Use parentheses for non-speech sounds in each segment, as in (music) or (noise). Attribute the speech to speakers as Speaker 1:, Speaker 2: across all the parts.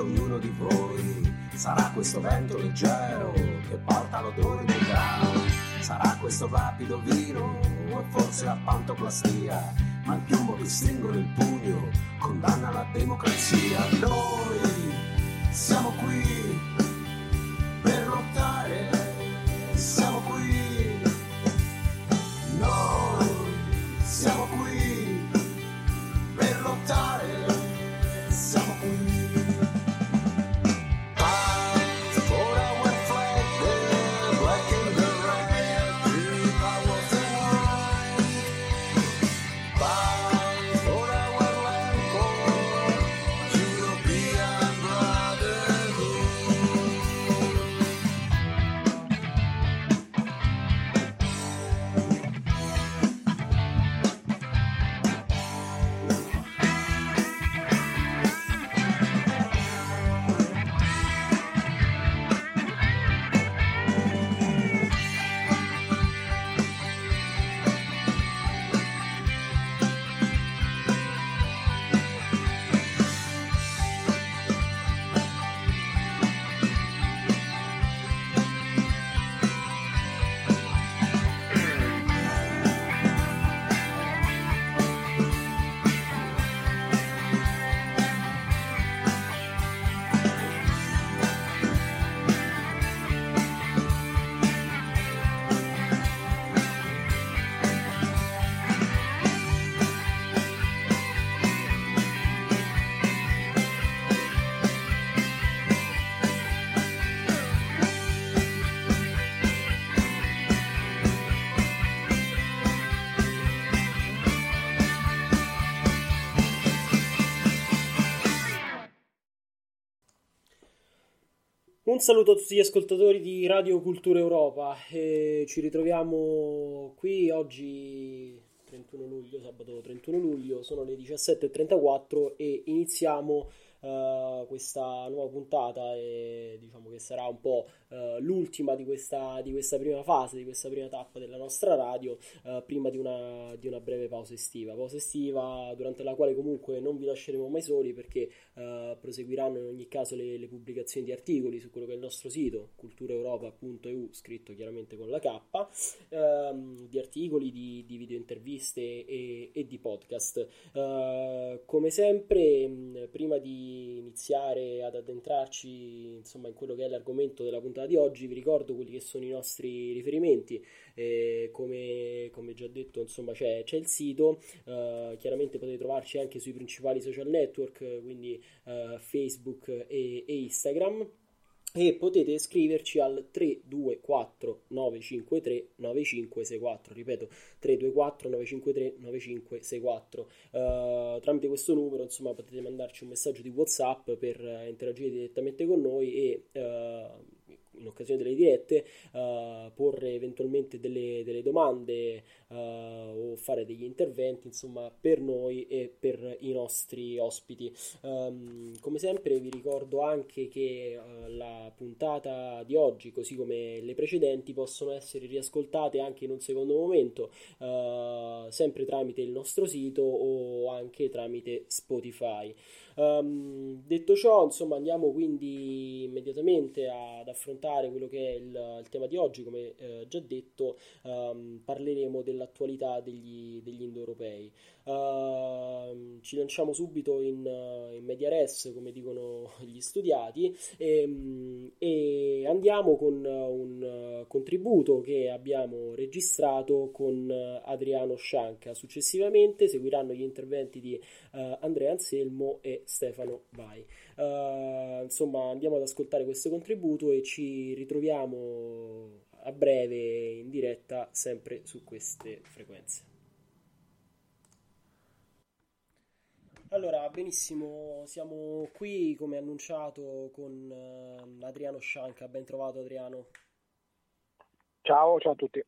Speaker 1: ognuno di voi. Sarà questo vento leggero
Speaker 2: Un saluto a tutti gli ascoltatori di Radio Cultura Europa. E ci ritroviamo qui oggi 31 luglio, sabato 31 luglio, sono le 17.34 e iniziamo eh, questa nuova puntata e diciamo che sarà un po' eh, l'ultima di questa, di questa prima fase, di questa prima tappa della nostra radio, eh, prima di una, di una breve pausa estiva. Pausa estiva durante la quale comunque non vi lasceremo mai soli perché eh, proseguiranno in ogni caso le, le pubblicazioni di articoli su quello che è il nostro sito, culturaeuropa.eu, scritto chiaramente con la K, ehm, di articoli, di, di video interviste e, e di podcast. Come sempre, prima di iniziare ad addentrarci insomma, in quello che è l'argomento della puntata di oggi, vi ricordo quelli che sono i nostri riferimenti. Eh, come, come già detto, insomma, c'è, c'è il sito, eh, chiaramente potete trovarci anche sui principali social network, quindi eh, Facebook e, e Instagram e potete scriverci al 324 953 9564 ripeto 324 953 9564 uh, tramite questo numero insomma potete mandarci un messaggio di whatsapp per uh, interagire direttamente con noi e uh, in occasione delle dirette, uh, porre eventualmente delle, delle domande uh, o fare degli interventi, insomma, per noi e per i nostri ospiti. Um, come sempre vi ricordo anche che uh, la puntata di oggi, così come le precedenti, possono essere riascoltate anche in un secondo momento, sempre tramite il nostro sito o anche tramite Spotify. Um, detto ciò, insomma, andiamo quindi immediatamente ad affrontare quello che è il, il tema di oggi. Come eh, già detto, um, parleremo dell'attualità degli, degli indoeuropei. Uh, ci lanciamo subito in, in, media res, come dicono (laughs) gli studiati, e, e andiamo con un contributo che abbiamo registrato con Adriano Scianca. Successivamente seguiranno gli interventi di uh, Andrea Anselmo e Stefano Vai. Uh, insomma, andiamo ad ascoltare questo contributo e ci ritroviamo a breve in diretta sempre su queste frequenze. Allora, benissimo, siamo qui come annunciato con uh, Adriano Scianca. Ben trovato Adriano.
Speaker 3: Ciao, ciao a tutti.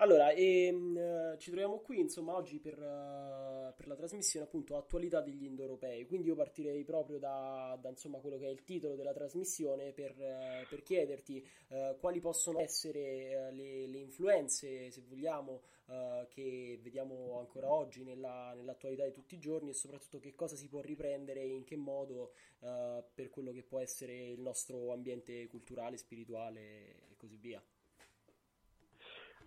Speaker 2: Allora, ehm, ci troviamo qui insomma oggi per, uh, per, la trasmissione appunto attualità degli indoeuropei, quindi io partirei proprio da, da insomma, quello che è il titolo della trasmissione per, uh, per chiederti uh, quali possono essere le, le, influenze, se vogliamo, che vediamo ancora oggi nella, nell'attualità di tutti i giorni e soprattutto che cosa si può riprendere e in che modo per quello che può essere il nostro ambiente culturale, spirituale e così via.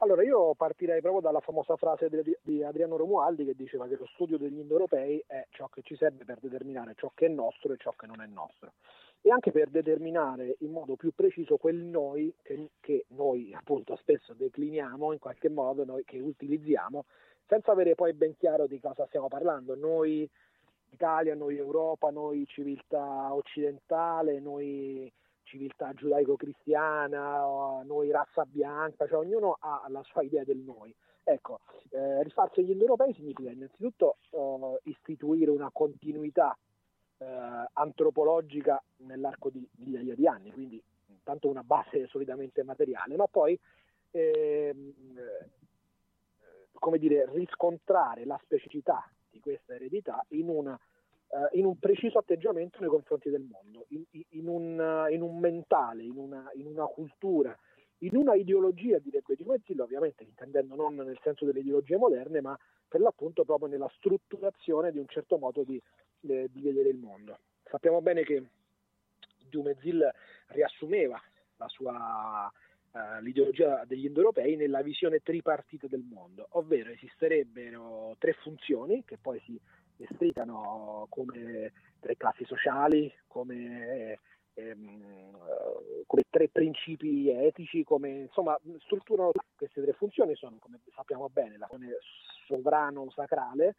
Speaker 3: Allora, io partirei proprio dalla famosa frase di Adriano Romualdi che diceva che lo studio degli indoeuropei è ciò che ci serve per determinare ciò che è nostro e ciò che non è nostro e anche per determinare in modo più preciso quel noi che, che noi appunto spesso decliniamo in qualche modo, noi che utilizziamo, senza avere poi ben chiaro di cosa stiamo parlando. Noi Italia, noi Europa, noi civiltà occidentale, noi civiltà giudaico-cristiana, noi razza bianca, cioè ognuno ha la sua idea del noi. Ecco, eh, rifarsi agli indoeuropei significa innanzitutto eh, istituire una continuità eh, antropologica nell'arco di migliaia di anni, quindi intanto una base solidamente materiale, ma poi ehm, come dire, riscontrare la specificità di questa eredità in una eh, in un preciso atteggiamento nei confronti del mondo, in, in, un, in un, mentale, in una, in una, cultura, in una ideologia, direbbe Di Mezzillo, ovviamente intendendo non nel senso delle ideologie moderne, ma per l'appunto proprio nella strutturazione di un certo modo di, eh, di vedere il mondo. Sappiamo bene che Dumezil riassumeva sua, uh, l'ideologia degli indoeuropei nella visione tripartita del mondo, ovvero esisterebbero tre funzioni che poi si esplicano come tre classi sociali, come, ehm, come tre principi etici, come insomma strutturano queste tre funzioni, sono come sappiamo bene la funzione sovrano-sacrale,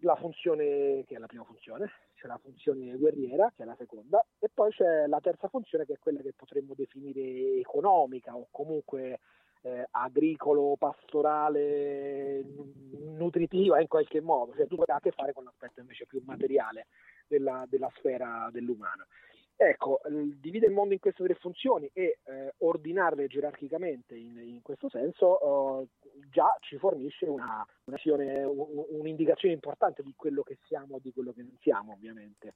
Speaker 3: la funzione che è la prima funzione, c'è la funzione guerriera che è la seconda e poi c'è la terza funzione che è quella che potremmo definire economica o comunque eh, agricolo, pastorale, nutritiva in qualche modo, cioè tutto che ha a che fare con l'aspetto invece più materiale della, della sfera dell'umano. Ecco, dividere il mondo in queste tre funzioni e eh, ordinarle gerarchicamente in, in questo senso eh, già ci fornisce una, una, un'indicazione importante di quello che siamo e di quello che non siamo, ovviamente.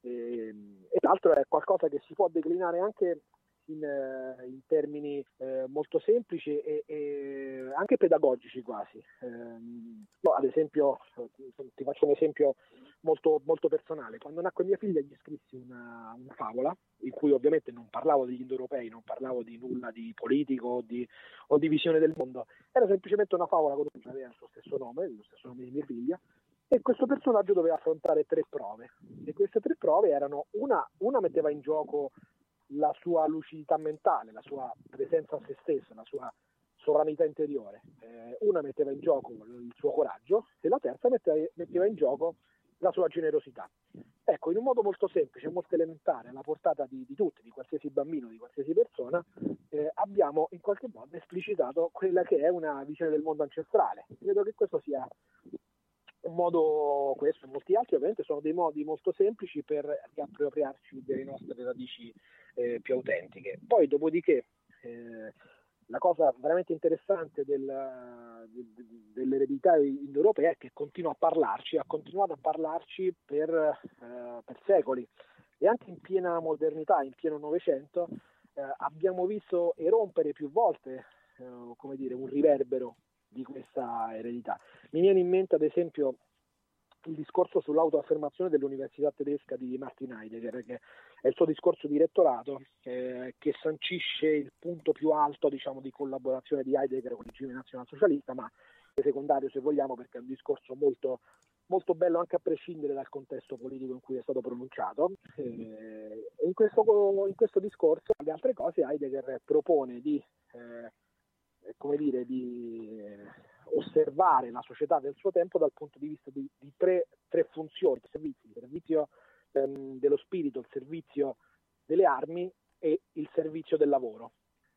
Speaker 3: E, ehm, e l'altro è qualcosa che si può declinare anche in, eh, in termini eh, molto semplici e, e, anche pedagogici quasi. Eh, ad esempio, ti faccio un esempio molto, molto personale. Quando nacque mia figlia gli scrissi una, una, favola in cui ovviamente non parlavo degli indoeuropei, non parlavo di nulla di politico o di, o di visione del mondo, era semplicemente una favola con aveva il suo stesso nome, lo stesso nome di mia figlia, e questo personaggio doveva affrontare tre prove e queste tre prove erano una, una metteva in gioco la sua lucidità mentale, la sua presenza a se stessa, la sua sovranità interiore. Eh, una metteva in gioco il suo coraggio e la terza metteva, metteva, in gioco la sua generosità. Ecco, in un modo molto semplice, molto elementare, alla portata di, di tutti, di qualsiasi bambino, di qualsiasi persona, eh, abbiamo in qualche modo esplicitato quella che è una visione del mondo ancestrale. Credo che questo sia un modo, questo e molti altri ovviamente sono dei modi molto semplici per riappropriarci delle nostre radici eh, più autentiche. Poi dopodiché eh, la cosa veramente interessante del, de, dell'eredità indoeuropea è che continua a parlarci, ha continuato a parlarci per, eh, per secoli e anche in piena modernità, in pieno Novecento, eh, abbiamo visto erompere più volte eh, come dire, un riverbero di questa eredità. Mi viene in mente ad esempio il discorso sull'autoaffermazione dell'Università tedesca di Martin Heidegger, che è il suo discorso di rettorato, eh, che sancisce il punto più alto diciamo, di collaborazione di Heidegger con il regime nazionalsocialista, ma secondario se vogliamo perché è un discorso molto, molto bello anche a prescindere dal contesto politico in cui è stato pronunciato. Eh, in, questo, in, questo, discorso, tra le altre cose, Heidegger propone di eh, come dire, di eh, osservare la società del suo tempo dal punto di vista di, di tre, tre, funzioni, servizi, il servizio ehm, dello spirito, il servizio delle armi e il servizio del lavoro.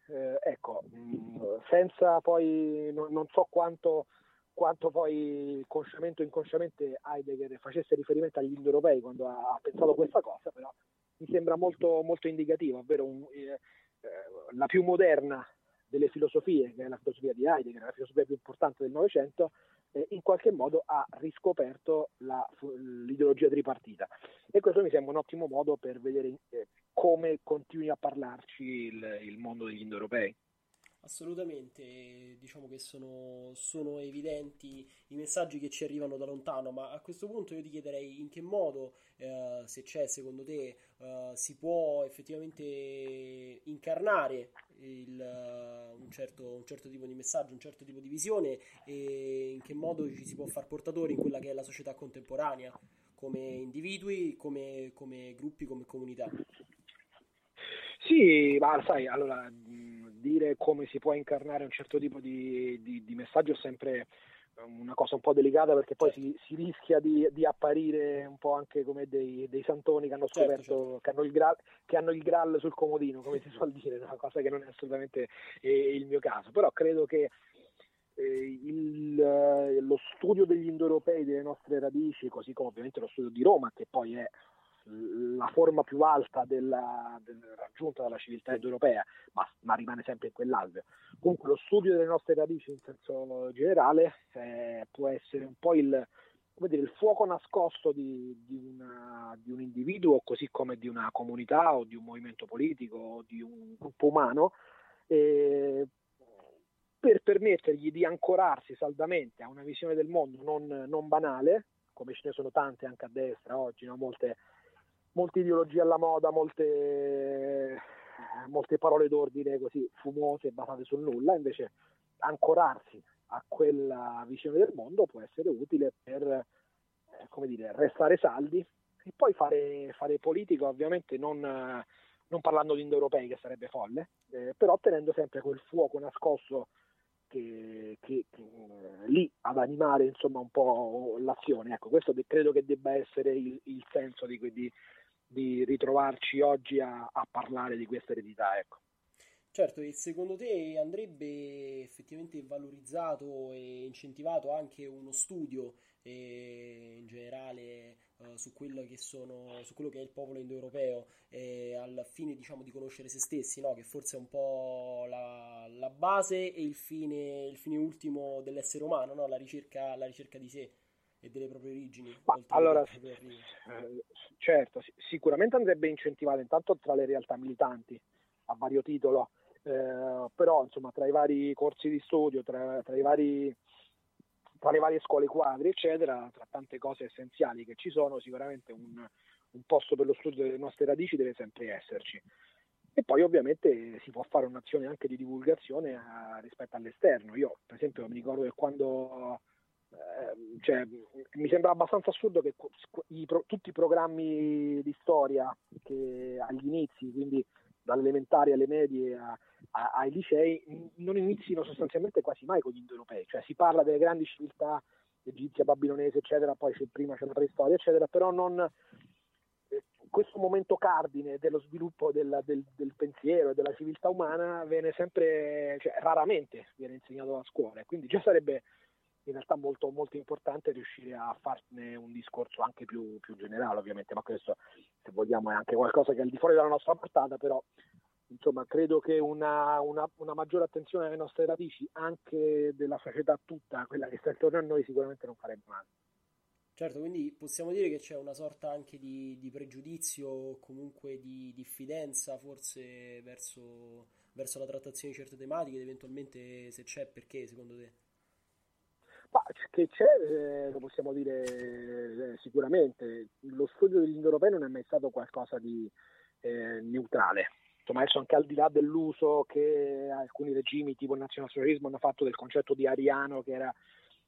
Speaker 3: Eh, ecco, mm, senza poi, non, non so quanto, quanto, poi consciamente o inconsciamente Heidegger facesse riferimento agli indoeuropei quando ha, ha pensato questa cosa, però mi sembra molto, molto indicativo, ovvero un, eh, eh la più moderna delle filosofie, che è la filosofia di Heidegger, la filosofia più importante del Novecento, eh, in qualche modo ha riscoperto la, l'ideologia tripartita. E questo mi sembra un ottimo modo per vedere eh, come continui a parlarci il, il mondo degli indoeuropei.
Speaker 2: Assolutamente, diciamo che sono, sono, evidenti i messaggi che ci arrivano da lontano, ma a questo punto io ti chiederei in che modo, eh, se c'è secondo te, eh, si può effettivamente incarnare il, certo, un, certo, tipo di messaggio, un certo tipo di visione e in che modo ci si può far portatori in quella che è la società contemporanea, come individui, come, come gruppi, come comunità.
Speaker 3: Sì, ma sai, allora dire come si può incarnare un certo tipo di, di, di messaggio è sempre una cosa un po' delicata perché poi si, si rischia di, di, apparire un po' anche come dei, dei santoni che hanno certo, scoperto certo, certo. Che, hanno graal, che, hanno il graal, sul comodino, come si suol dire, una cosa che non è assolutamente eh, il mio caso, però credo che eh, il, eh, lo studio degli indoeuropei delle nostre radici, così come ovviamente lo studio di Roma, che poi è la forma più alta della, del, raggiunta dalla civiltà europea, ma, ma, rimane sempre in quell'alveo. Comunque lo studio delle nostre radici in senso generale eh, può essere un po' il, dire, il fuoco nascosto di, di, una, di, un individuo, così come di una comunità o di un movimento politico o di un gruppo umano, eh, per permettergli di ancorarsi saldamente a una visione del mondo non, non banale, come ce ne sono tante anche a destra oggi, no? molte molte ideologie alla moda, molte, molte parole d'ordine così fumose, basate sul nulla, invece ancorarsi a quella visione del mondo può essere utile per eh, come dire, restare saldi e poi fare, fare politica ovviamente non, non, parlando di indoeuropei che sarebbe folle, eh, però tenendo sempre quel fuoco nascosto che, che, che eh, lì ad animare insomma un po' l'azione. Ecco, questo credo che debba essere il, il senso di, di, di ritrovarci oggi a, a parlare di questa eredità. Ecco.
Speaker 2: Certo, e secondo te andrebbe effettivamente valorizzato e incentivato anche uno studio eh, in generale eh, su, quello sono, su, quello che è il popolo indoeuropeo eh, al fine diciamo, di conoscere se stessi, no? che forse è un po' la, la base e il fine, il fine, ultimo dell'essere umano, no? la, ricerca, la ricerca di sé e delle proprie origini.
Speaker 3: allora, eh, certo, sicuramente andrebbe incentivato intanto tra le realtà militanti a vario titolo, eh, però insomma tra i vari corsi di studio, tra, tra, vari, tra, le varie scuole quadri, eccetera, tra tante cose essenziali che ci sono, sicuramente un, un posto per lo studio delle nostre radici deve sempre esserci. E poi ovviamente si può fare un'azione anche di divulgazione a, eh, rispetto all'esterno. Io per esempio mi ricordo che quando Ehm, cioè, mi sembra abbastanza assurdo che i, tutti i programmi di storia che agli inizi, quindi dalle elementari alle medie a, a, ai licei, non inizino sostanzialmente quasi mai con gli indoeuropei, cioè si parla delle grandi civiltà egizia, babilonese, eccetera, poi c'è, prima c'è la preistoria, eccetera, però non eh, questo momento cardine dello sviluppo del, del, del pensiero e della civiltà umana viene sempre, cioè, raramente viene insegnato a scuola, quindi già sarebbe in realtà molto, molto importante riuscire a farne un discorso anche più, più, generale ovviamente, ma questo se vogliamo è anche qualcosa che è al di fuori dalla nostra portata, però insomma credo che una, una, una maggiore attenzione alle nostre radici, anche della società tutta, quella che sta intorno a noi, sicuramente non farebbe male.
Speaker 2: Certo, quindi possiamo dire che c'è una sorta anche di, di pregiudizio comunque di diffidenza forse verso, verso la trattazione di certe tematiche ed eventualmente se c'è perché secondo te?
Speaker 3: Che c'è, eh, lo possiamo dire eh, sicuramente. Lo studio degli indoeuropei non è mai stato qualcosa di eh, neutrale. Insomma, adesso anche al di là dell'uso che alcuni regimi tipo il nazionalsocialismo hanno fatto del concetto di ariano che era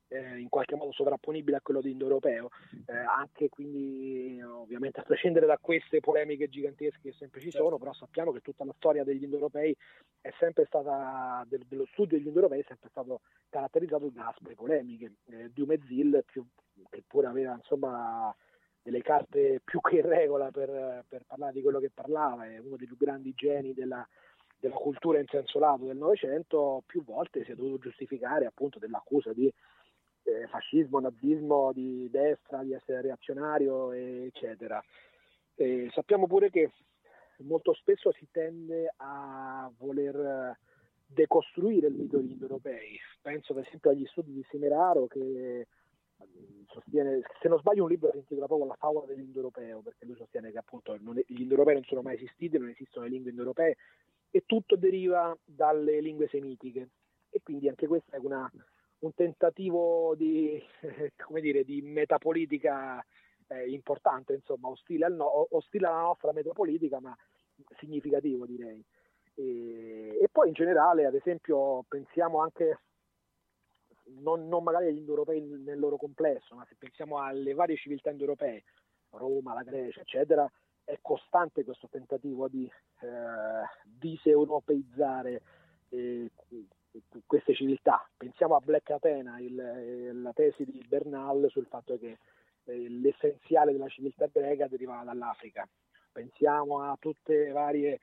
Speaker 3: eh, in qualche modo sovrapponibile a quello di indoeuropeo, eh, anche quindi ovviamente a prescindere da queste polemiche gigantesche che sempre ci sono, però sappiamo che tutta la storia degli indoeuropei è sempre stata, del, dello studio degli indoeuropei è sempre stato caratterizzato da aspre polemiche. Eh, Diumezil, più, che pure aveva insomma delle carte più che in regola per, per parlare di quello che parlava, è uno dei più grandi geni della, della cultura in senso lato del Novecento, più volte si è dovuto giustificare appunto dell'accusa di eh, fascismo, nazismo, di destra, di essere reazionario, eccetera. E sappiamo pure che molto spesso si tende a voler decostruire il mito degli indoeuropei. Penso ad esempio agli studi di Semeraro che mm, sostiene, se non sbaglio un libro si intitola proprio La favola dell'indoeuropeo, perché lui sostiene che appunto è, gli indoeuropei non sono mai esistiti, non esistono le lingue indoeuropee e tutto deriva dalle lingue semitiche. E quindi anche questa è una, un tentativo di, (laughs) dire, di metapolitica eh, importante, insomma, ostile, no, ostile, alla nostra metapolitica, ma significativo direi. E, e, poi in generale, ad esempio, pensiamo anche, non, non magari agli indoeuropei nel loro complesso, ma se pensiamo alle varie civiltà indoeuropee, Roma, la Grecia, eccetera, è costante questo tentativo di eh, diseuropeizzare eh, queste civiltà. Pensiamo a Black Athena, il, la tesi di Bernal sul fatto che eh, l'essenziale della civiltà greca derivava dall'Africa. Pensiamo a tutte le varie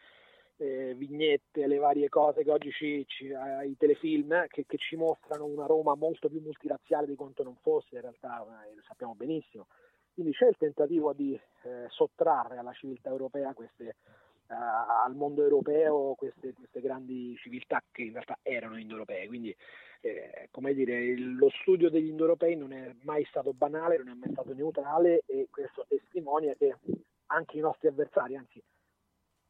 Speaker 3: eh, vignette, le varie cose che oggi ci, ci ai telefilm che, che, ci mostrano una Roma molto più multiraziale di quanto non fosse, in realtà eh, lo sappiamo benissimo. Quindi c'è il tentativo di eh, sottrarre alla civiltà europea queste al mondo europeo queste, queste, grandi civiltà che in realtà erano indoeuropee. Quindi, eh, come dire, lo studio degli indoeuropei non è mai stato banale, non è mai stato neutrale e questo testimonia che anche i nostri avversari, anzi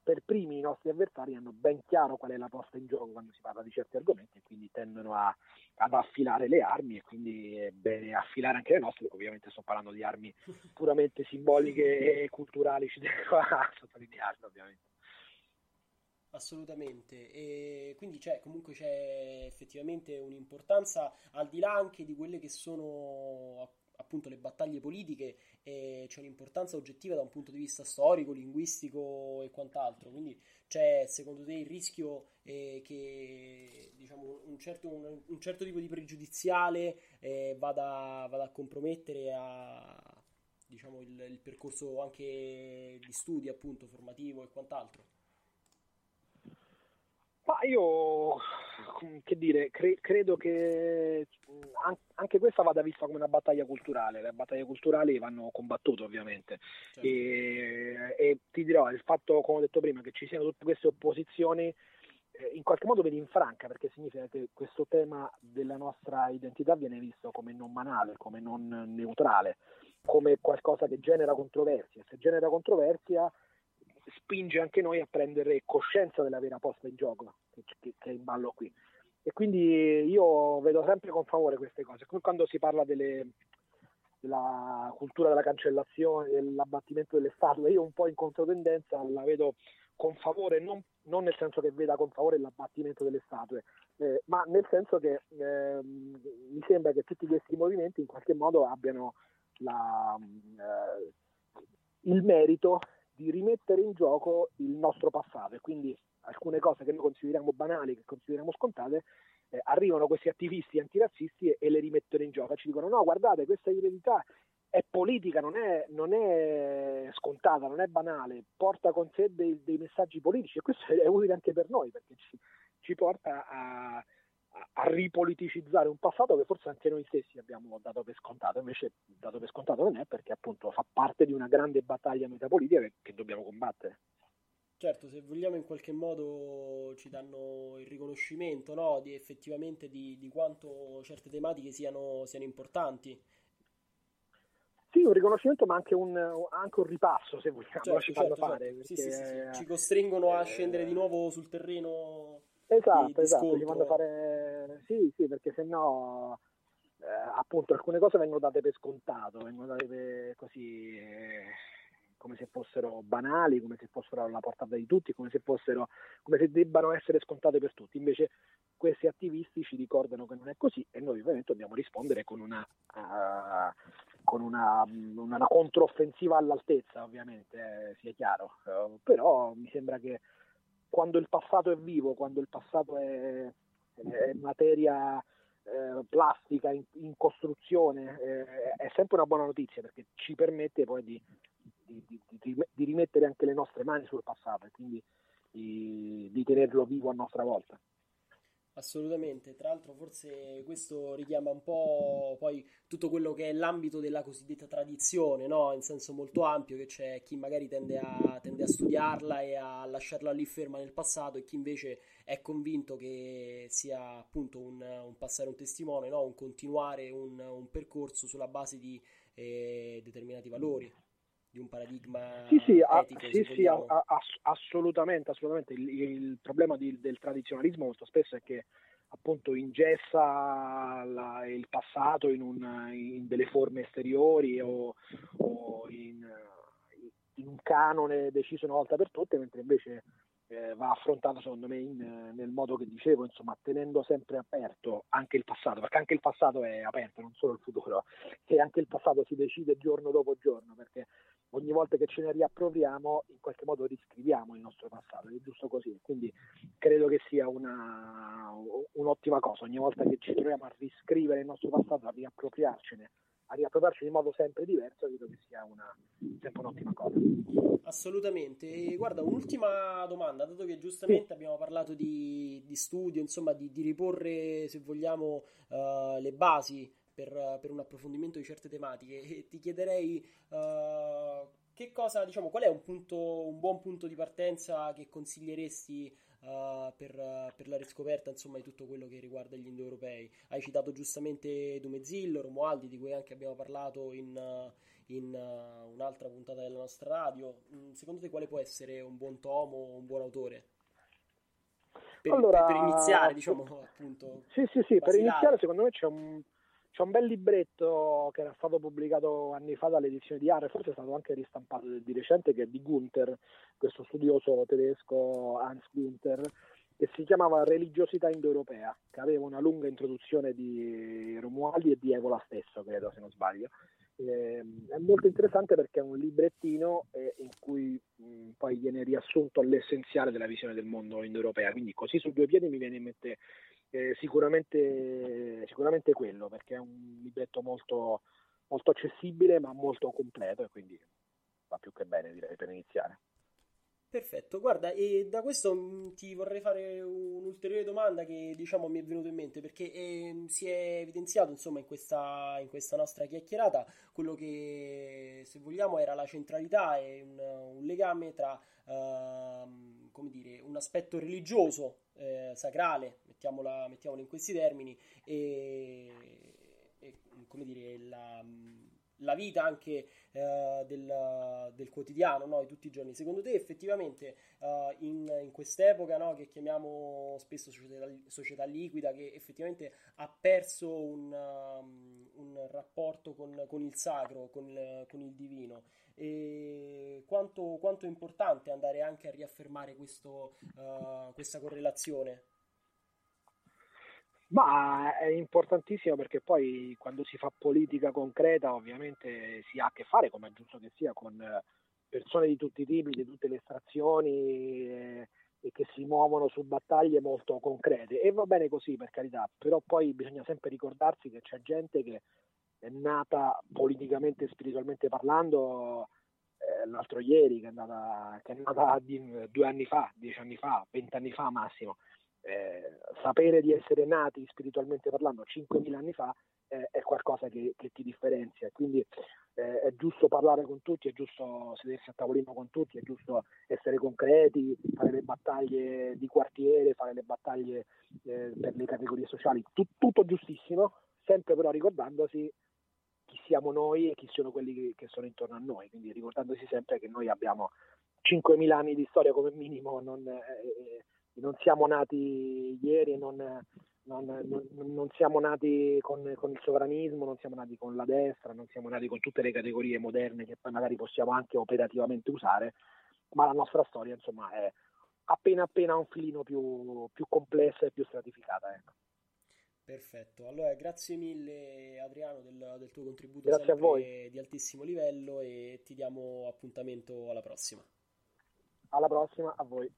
Speaker 3: per primi i nostri avversari hanno ben chiaro qual è la posta in gioco quando si parla di certi argomenti e quindi tendono a, ad affilare le armi e quindi è bene affilare anche le nostre, ovviamente sto parlando di armi puramente simboliche (laughs) e culturali, ci tengo a sottolinearlo ovviamente.
Speaker 2: Assolutamente, e quindi c'è, comunque c'è effettivamente un'importanza al di là anche di quelle che sono appunto le battaglie politiche e c'è un'importanza oggettiva da un punto di vista storico, linguistico e quant'altro. Quindi c'è secondo te il rischio eh, che diciamo, un, certo, un, un, certo, tipo di pregiudiziale eh, vada, vada, a compromettere a, diciamo, il, il percorso anche di studi appunto formativo e quant'altro?
Speaker 3: Ma io, che dire, cre- credo che anche questa vada vista come una battaglia culturale. Le battaglie culturali vanno combattute ovviamente. Certo. E, e, ti dirò, il fatto, come ho detto prima, che ci siano tutte queste opposizioni eh, in qualche modo vedi in franca perché significa che questo tema della nostra identità viene visto come non banale, come non neutrale, come qualcosa che genera controversia. Se genera controversia spinge anche noi a prendere coscienza della vera posta in gioco che, che, che è in ballo qui. E quindi io vedo sempre con favore queste cose, come quando si parla delle, della cultura della cancellazione, dell'abbattimento delle statue, io un po' in controtendenza la vedo con favore, non, non nel senso che veda con favore l'abbattimento delle statue, eh, ma nel senso che eh, mi sembra che tutti questi movimenti in qualche modo abbiano la, eh, il merito di rimettere in gioco il nostro passato. E quindi alcune cose che noi consideriamo banali, che consideriamo scontate, eh, arrivano questi attivisti antirazzisti e, e, le rimettono in gioco. E ci dicono no guardate questa eredità è politica, non è, non è, scontata, non è banale, porta con sé dei, dei, messaggi politici e questo è utile anche per noi perché ci, ci porta a, a ripoliticizzare un passato che forse anche noi stessi abbiamo dato per scontato, invece dato per scontato non è perché appunto fa parte di una grande battaglia metapolitica che, che dobbiamo combattere.
Speaker 2: Certo, se vogliamo in qualche modo ci danno il riconoscimento no? di effettivamente di, di, quanto certe tematiche siano, siano, importanti.
Speaker 3: Sì, un riconoscimento ma anche un, anche un ripasso se vogliamo, certo, ci
Speaker 2: certo,
Speaker 3: fare.
Speaker 2: Certo. Sì, sì, sì, ci costringono a scendere di nuovo sul terreno
Speaker 3: Esatto,
Speaker 2: di,
Speaker 3: esatto, ci fanno fare... Sì, sì, perché se no... Eh, appunto alcune cose vengono date per scontato, vengono date per così eh, come se fossero banali, come se fossero alla portata di tutti, come se fossero come se debbano essere scontate per tutti. Invece questi attivisti ci ricordano che non è così e noi ovviamente dobbiamo rispondere con una, uh, con una, una, una controffensiva all'altezza, ovviamente, eh, sia chiaro. Uh, però mi sembra che quando il passato è vivo, quando il passato è, è materia eh, plastica in, in costruzione, eh, è sempre una buona notizia perché ci permette poi di, di, di, di, rimettere anche le nostre mani sul passato e quindi di tenerlo vivo a nostra volta.
Speaker 2: Assolutamente, tra l'altro forse questo richiama un po' poi tutto quello che è l'ambito della cosiddetta tradizione, no? in senso molto ampio, che c'è chi magari tende a, tende a, studiarla e a lasciarla lì ferma nel passato e chi invece è convinto che sia appunto un, un passare un testimone, no? un continuare un, un, percorso sulla base di eh, determinati valori di un paradigma
Speaker 3: sì, sì,
Speaker 2: etico,
Speaker 3: a, sì, sì a, a, assolutamente, assolutamente. Il, il problema di, del tradizionalismo molto spesso è che appunto ingessa la, il passato in, un, in, delle forme esteriori o, o in, in, un canone deciso una volta per tutte, mentre invece eh, va affrontato secondo me in, nel modo che dicevo, insomma, tenendo sempre aperto anche il passato, perché anche il passato è aperto, non solo il futuro, (laughs) e anche il passato si decide giorno dopo giorno, perché ogni volta che ce ne riappropriamo in qualche modo riscriviamo il nostro passato, è giusto così, quindi credo che sia una, un'ottima cosa, ogni volta che ci troviamo a riscrivere il nostro passato, a riappropriarcene, a riappropriarci in modo sempre diverso, credo che sia una, sempre un'ottima cosa.
Speaker 2: Assolutamente. E guarda, un'ultima domanda, dato che giustamente sì. abbiamo parlato di, di studio, insomma, di, di, riporre, se vogliamo, uh, le basi per, per, un approfondimento di certe tematiche, e ti chiederei uh, che cosa, diciamo, qual è un, punto, un buon punto di partenza che consiglieresti uh, per, per, la riscoperta insomma, di tutto quello che riguarda gli indoeuropei. Hai citato giustamente Dumezillo, Romualdi, di cui anche abbiamo parlato in, in uh, un'altra puntata della nostra radio. Mm, secondo te quale può essere un buon tomo o un buon autore? Per, allora, per, per iniziare, diciamo, appunto.
Speaker 3: Sì, sì, sì, per iniziare secondo me c'è un, c'è un bel libretto che era stato pubblicato anni fa dall'edizione di Arre, forse è stato anche ristampato di recente, che è di Gunther, questo studioso tedesco Hans Gunther, che si chiamava Religiosità indoeuropea, che aveva una lunga introduzione di Romualdi e di Evola stesso, credo, se non sbaglio. Eh, è molto interessante perché è un librettino eh, in cui mh, poi viene riassunto l'essenziale della visione del mondo indoeuropea, quindi così su due piedi mi viene in mente eh, sicuramente, sicuramente quello, perché è un libretto molto, molto accessibile ma molto completo e quindi va più che bene direi per iniziare.
Speaker 2: Perfetto, guarda, e da questo mm, ti vorrei fare un'ulteriore domanda che diciamo mi è venuta in mente perché eh, si è evidenziato insomma in questa, in questa, nostra chiacchierata quello che se vogliamo era la centralità e un, un legame tra eh, come dire, un aspetto religioso, eh, sacrale, mettiamolo in questi termini, e, e come dire, la la vita anche uh, del, del, quotidiano, no? di tutti i giorni. Secondo te effettivamente uh, in, in, quest'epoca no? che chiamiamo spesso società, società, liquida, che effettivamente ha perso un, um, un rapporto con, con, il sacro, con il, con il divino, e quanto, quanto, è importante andare anche a riaffermare questo, uh, questa correlazione?
Speaker 3: Ma è importantissimo perché poi quando si fa politica concreta ovviamente si ha a che fare, come è giusto che sia, con persone di tutti i tipi, di tutte le estrazioni e, e che si muovono su battaglie molto concrete. E va bene così per carità, però poi bisogna sempre ricordarsi che c'è gente che è nata politicamente e spiritualmente parlando eh, l'altro ieri, che è, nata, che è nata di, due anni fa, dieci anni fa, vent'anni fa massimo eh, sapere di essere nati spiritualmente parlando 5.000 anni fa eh, è qualcosa che, che, ti differenzia. Quindi eh, è giusto parlare con tutti, è giusto sedersi a tavolino con tutti, è giusto essere concreti, fare le battaglie di quartiere, fare le battaglie eh, per le categorie sociali, Tut- tutto giustissimo, sempre però ricordandosi chi siamo noi e chi sono quelli che, che sono intorno a noi, quindi ricordandosi sempre che noi abbiamo 5.000 anni di storia come minimo, non, eh, eh, non siamo nati ieri non, non, non, non, siamo nati con, con, il sovranismo, non siamo nati con la destra, non siamo nati con tutte le categorie moderne che poi magari possiamo anche operativamente usare, ma la nostra storia insomma è appena appena un filino più, più complessa e più stratificata. Ecco.
Speaker 2: Perfetto, allora grazie mille Adriano del, del tuo contributo
Speaker 3: grazie a voi.
Speaker 2: di altissimo livello e ti diamo appuntamento alla prossima.
Speaker 3: Alla prossima, a voi.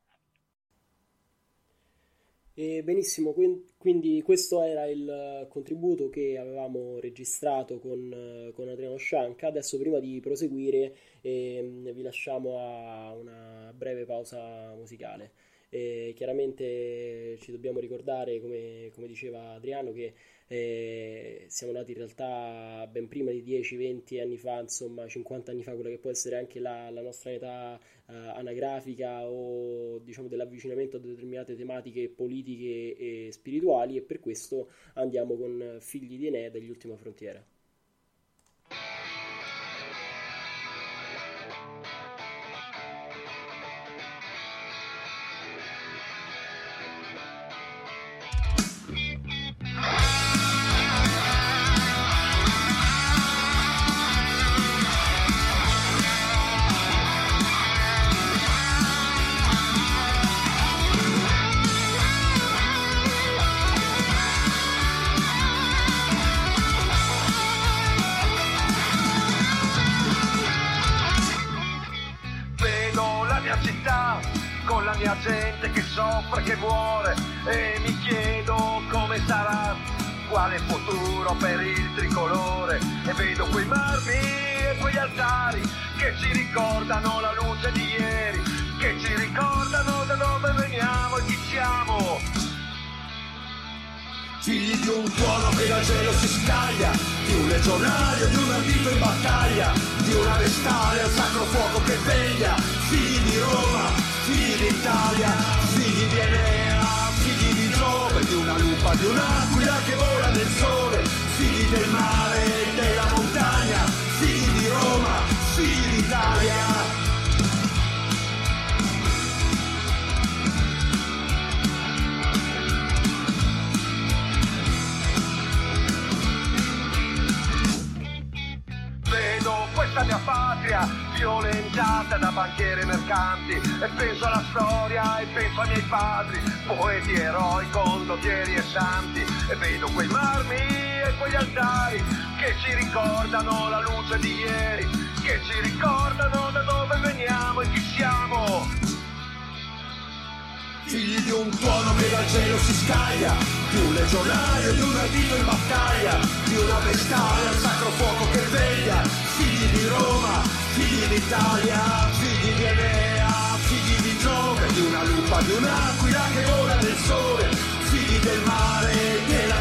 Speaker 2: E benissimo, quindi questo era il contributo che avevamo registrato con, con Adriano Scianca. Adesso prima di proseguire eh, vi lasciamo a una breve pausa musicale. E chiaramente ci dobbiamo ricordare, come, come diceva Adriano, che eh, siamo nati in realtà ben prima di 10-20 anni fa, insomma 50 anni fa, quella che può essere anche la, la nostra età eh, anagrafica o diciamo dell'avvicinamento a determinate tematiche politiche e spirituali e per questo andiamo con Figli di Enea Figli di un
Speaker 1: tuono che dal cielo si scaglia, di un legionario, di un ardito in battaglia, di una vestale al sacro fuoco che veglia, figli di Roma, figli d'Italia, figli di Enea, figli di Giove, di una lupa, di un'aquila che vola nel sole, figli del mare e della montagna, figli di Roma, figli d'Italia. questa mia patria violentata da banchieri e mercanti. E penso alla storia e penso ai miei padri poeti, eroi, condottieri e santi. E vedo quei marmi e quegli altari che ci ricordano la luce di ieri che ci ricordano da dove veniamo e chi siamo. Figli di un tuono che dal cielo si scaglia, di un legionario, di un ardito in battaglia, di una vestaglia al sacro fuoco che veglia. Figli di Roma, figli d'Italia, figli di Enea, figli di Giove, di una lupa, di un'aquila che vola nel sole, figli del mare, della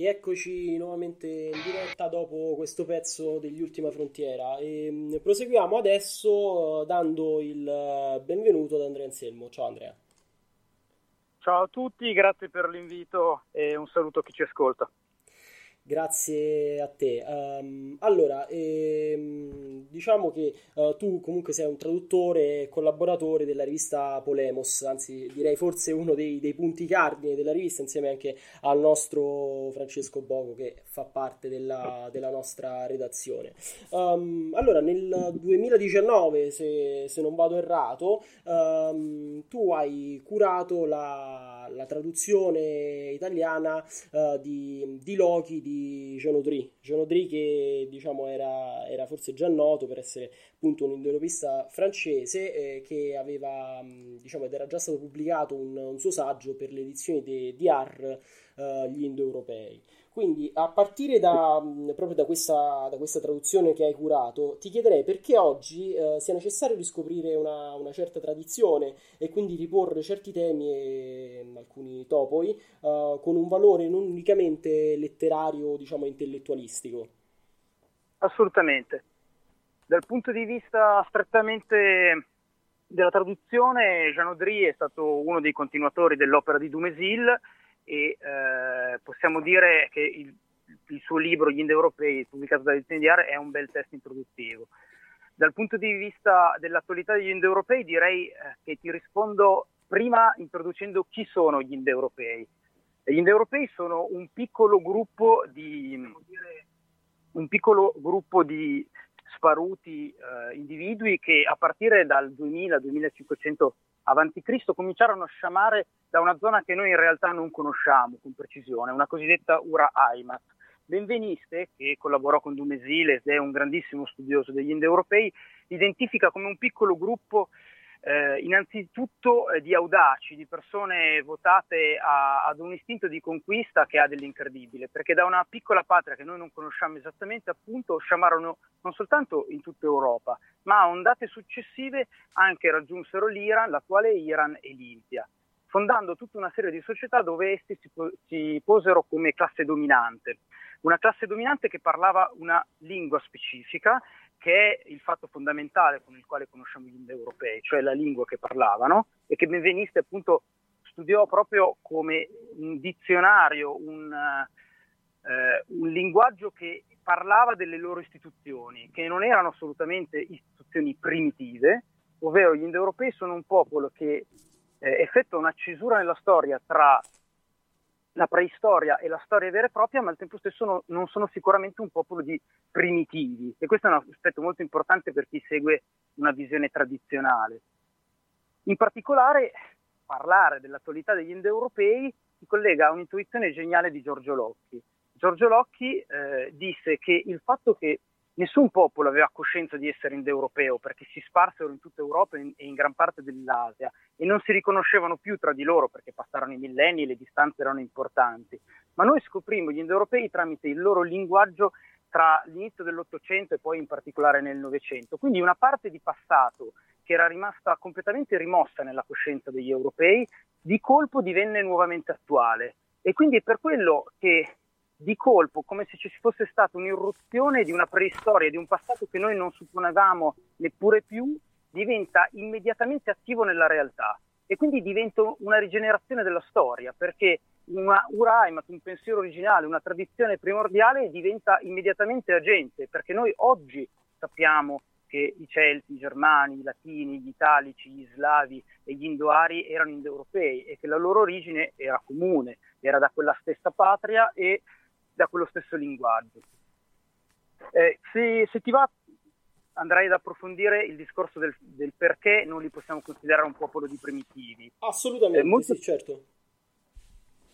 Speaker 2: Rieccoci nuovamente in diretta dopo questo pezzo degli Ultima Frontiera e mm, proseguiamo adesso eh, dando il eh, benvenuto ad Andrea Anselmo. Ciao Andrea.
Speaker 4: Ciao a tutti, grazie per l'invito e un saluto a chi ci ascolta.
Speaker 2: Grazie a te. Um, allora, ehm, diciamo che uh, tu comunque sei un traduttore e collaboratore della rivista Polemos, anzi direi forse uno dei, dei, punti cardine della rivista insieme anche al nostro Francesco Bogo che fa parte della, della nostra redazione. Um, allora, nel 2019, se, se non vado errato, um, tu hai curato la, la traduzione italiana uh, di, di Loki di Jean Audry, Jean che diciamo era, era, forse già noto per essere appunto un indoeuropista francese eh, che aveva diciamo ed era già stato pubblicato un, un suo saggio per le edizioni di, di AR eh, gli indoeuropei. Quindi a partire da, proprio da questa, da questa, traduzione che hai curato, ti chiederei perché oggi eh, sia necessario riscoprire una, una, certa tradizione e quindi riporre certi temi e alcuni topoi eh, con un valore non unicamente letterario, diciamo intellettualistico.
Speaker 4: Assolutamente. Dal punto di vista strettamente della traduzione, Jean Audry è stato uno dei continuatori dell'opera di Dumézil e eh, possiamo dire che il, il, suo libro Gli Indoeuropei, pubblicato da Edizioni è un bel testo introduttivo. Dal punto di vista dell'attualità degli Indoeuropei direi eh, che ti rispondo prima introducendo chi sono gli Indoeuropei. Gli Indoeuropei sono un piccolo gruppo di, un piccolo gruppo di sparuti eh, individui che a partire dal 2000-2500 avanti Cristo cominciarono a sciamare da una zona che noi in realtà non conosciamo con precisione, una cosiddetta Ura Aimat. Benveniste, che collaborò con Dumesile ed è un grandissimo studioso degli indoeuropei, identifica come un piccolo gruppo eh, innanzitutto eh, di audaci, di persone votate a, ad un istinto di conquista che ha dell'incredibile, perché da una piccola patria che noi non conosciamo esattamente, appunto, sciamarono non soltanto in tutta Europa, ma a ondate successive anche raggiunsero l'Iran, l'attuale Iran e l'India, fondando tutta una serie di società dove essi si, si posero come classe dominante. Una classe dominante che parlava una lingua specifica che è il fatto fondamentale con il quale conosciamo gli indoeuropei, cioè la lingua che parlavano e che Benveniste appunto studiò proprio come un dizionario, un, eh, un linguaggio che parlava delle loro istituzioni, che non erano assolutamente istituzioni primitive, ovvero gli indoeuropei sono un popolo che eh, effettua una cesura nella storia tra la preistoria e la storia vera e propria, ma al tempo stesso no, non sono sicuramente un popolo di primitivi e questo è un aspetto molto importante per chi segue una visione tradizionale. In particolare, parlare dell'attualità degli indoeuropei si collega a un'intuizione geniale di Giorgio Locchi. Giorgio Locchi eh, disse che il fatto che Nessun popolo aveva coscienza di essere indoeuropeo perché si sparsero in tutta Europa e in gran parte dell'Asia e non si riconoscevano più tra di loro perché passarono i millenni e le distanze erano importanti. Ma noi scoprimmo gli indoeuropei tramite il loro linguaggio tra l'inizio dell'Ottocento e poi in particolare nel Novecento. Quindi una parte di passato che era rimasta completamente rimossa nella coscienza degli europei, di colpo divenne nuovamente attuale. E quindi è per quello che di colpo, come se ci fosse stata un'irruzione di una preistoria, di un passato che noi non supponevamo neppure più, diventa immediatamente attivo nella realtà. E quindi diventa una rigenerazione della storia, perché una Uraimat, un pensiero originale, una tradizione primordiale diventa immediatamente agente, perché noi oggi sappiamo che i Celti, i Germani, i Latini, gli Italici, gli Slavi e gli Indoari erano indoeuropei e che la loro origine era comune, era da quella stessa patria e da quello stesso linguaggio. Eh, se, se, ti va andrei ad approfondire il discorso del, del, perché non li possiamo considerare un popolo di primitivi.
Speaker 2: Assolutamente, eh, molto... sì, certo.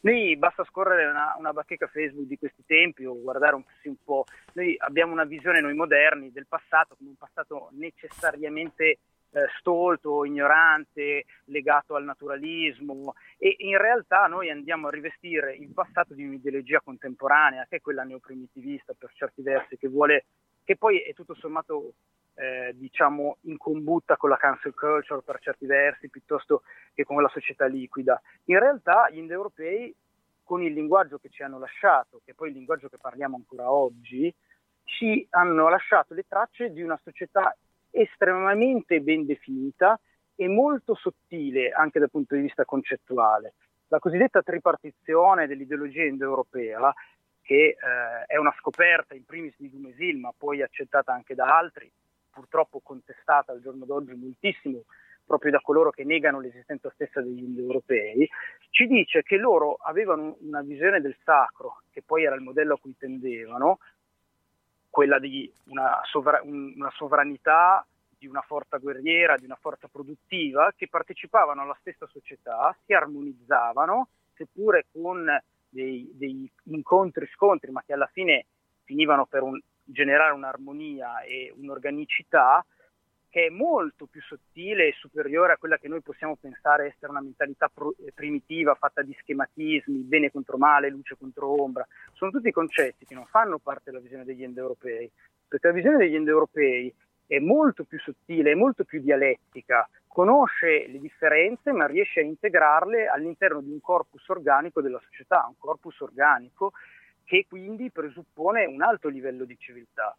Speaker 4: Noi basta scorrere una, una, bacheca Facebook di questi tempi o guardare un, un po'. Noi abbiamo una visione, noi moderni, del passato come un passato necessariamente eh, stolto, ignorante, legato al naturalismo e in realtà noi andiamo a rivestire il passato di un'ideologia contemporanea che è quella neoprimitivista per certi versi che vuole che poi è tutto sommato eh, diciamo in combutta con la cancel culture per certi versi piuttosto che con la società liquida. In realtà gli indoeuropei con il linguaggio che ci hanno lasciato, che è poi il linguaggio che parliamo ancora oggi, ci hanno lasciato le tracce di una società estremamente ben definita e molto sottile anche dal punto di vista concettuale. La cosiddetta tripartizione dell'ideologia indoeuropea, che eh, è una scoperta in primis di Dumesil, ma poi accettata anche da altri, purtroppo contestata al giorno d'oggi moltissimo proprio da coloro che negano l'esistenza stessa degli indoeuropei, ci dice che loro avevano una visione del sacro, che poi era il modello a cui tendevano, quella di una, sovra- una sovranità di una forza guerriera, di una forza produttiva, che partecipavano alla stessa società, si armonizzavano, seppure con dei, dei incontri, scontri, ma che alla fine finivano per un, generare un'armonia e un'organicità che è molto più sottile e superiore a quella che noi possiamo pensare essere una mentalità pro- primitiva fatta di schematismi, bene contro male, luce contro ombra. Sono tutti concetti che non fanno parte della visione degli indoeuropei, perché la visione degli indoeuropei è molto più sottile, è molto più dialettica, conosce le differenze ma riesce a integrarle all'interno di un corpus organico della società, un corpus organico che quindi presuppone un alto livello di civiltà.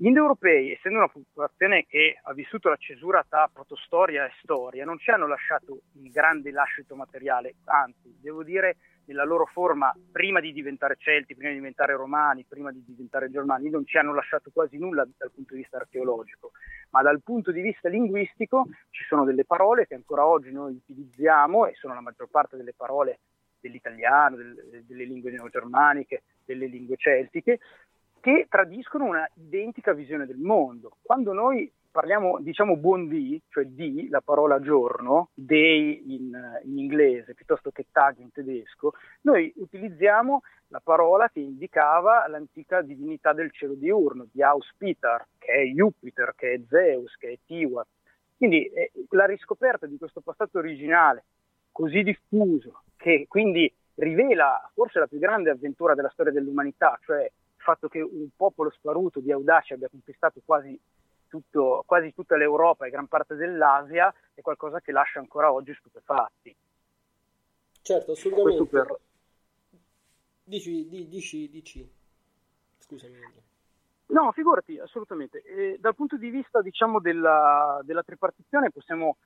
Speaker 4: Gli indoeuropei, essendo una popolazione che ha vissuto la cesura tra protostoria e storia, non ci hanno lasciato il grande lascito materiale, anzi, devo dire, nella loro forma, prima di diventare celti, prima di diventare romani, prima di diventare germani, non ci hanno lasciato quasi nulla dal punto di vista archeologico, ma dal punto di vista linguistico ci sono delle parole che ancora oggi noi utilizziamo e sono la maggior parte delle parole dell'italiano, delle, delle lingue neogermaniche, delle lingue celtiche, che tradiscono una identica visione del mondo. Quando noi parliamo, diciamo buon dì, cioè di, la parola giorno, day in, in, inglese piuttosto che tag in tedesco, noi utilizziamo la parola che indicava l'antica divinità del cielo diurno, di Auspitar, che è Jupiter, che è Zeus, che è Tiwat. Quindi eh, la riscoperta di questo passato originale così diffuso, che quindi rivela forse la più grande avventura della storia dell'umanità, cioè il fatto che un popolo sparuto di audaci abbia conquistato quasi, tutto, quasi tutta l'Europa e gran parte dell'Asia è qualcosa che lascia ancora oggi stupefatti.
Speaker 2: Certo, assolutamente. Per... Dici, dici, dici. Scusami.
Speaker 4: No, figurati, assolutamente. E dal punto di vista diciamo, della, della tripartizione possiamo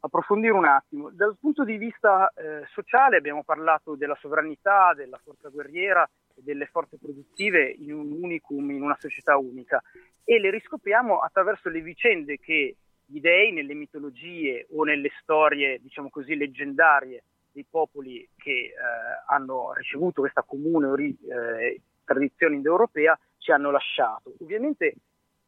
Speaker 4: approfondire un attimo. Dal punto di vista eh, sociale abbiamo parlato della sovranità, della forza guerriera delle forze produttive in un unicum, in una società unica e le riscopriamo attraverso le vicende che gli dei nelle mitologie o nelle storie, diciamo così, leggendarie dei popoli che eh, hanno ricevuto questa comune ori- eh, tradizione indoeuropea ci hanno lasciato. Ovviamente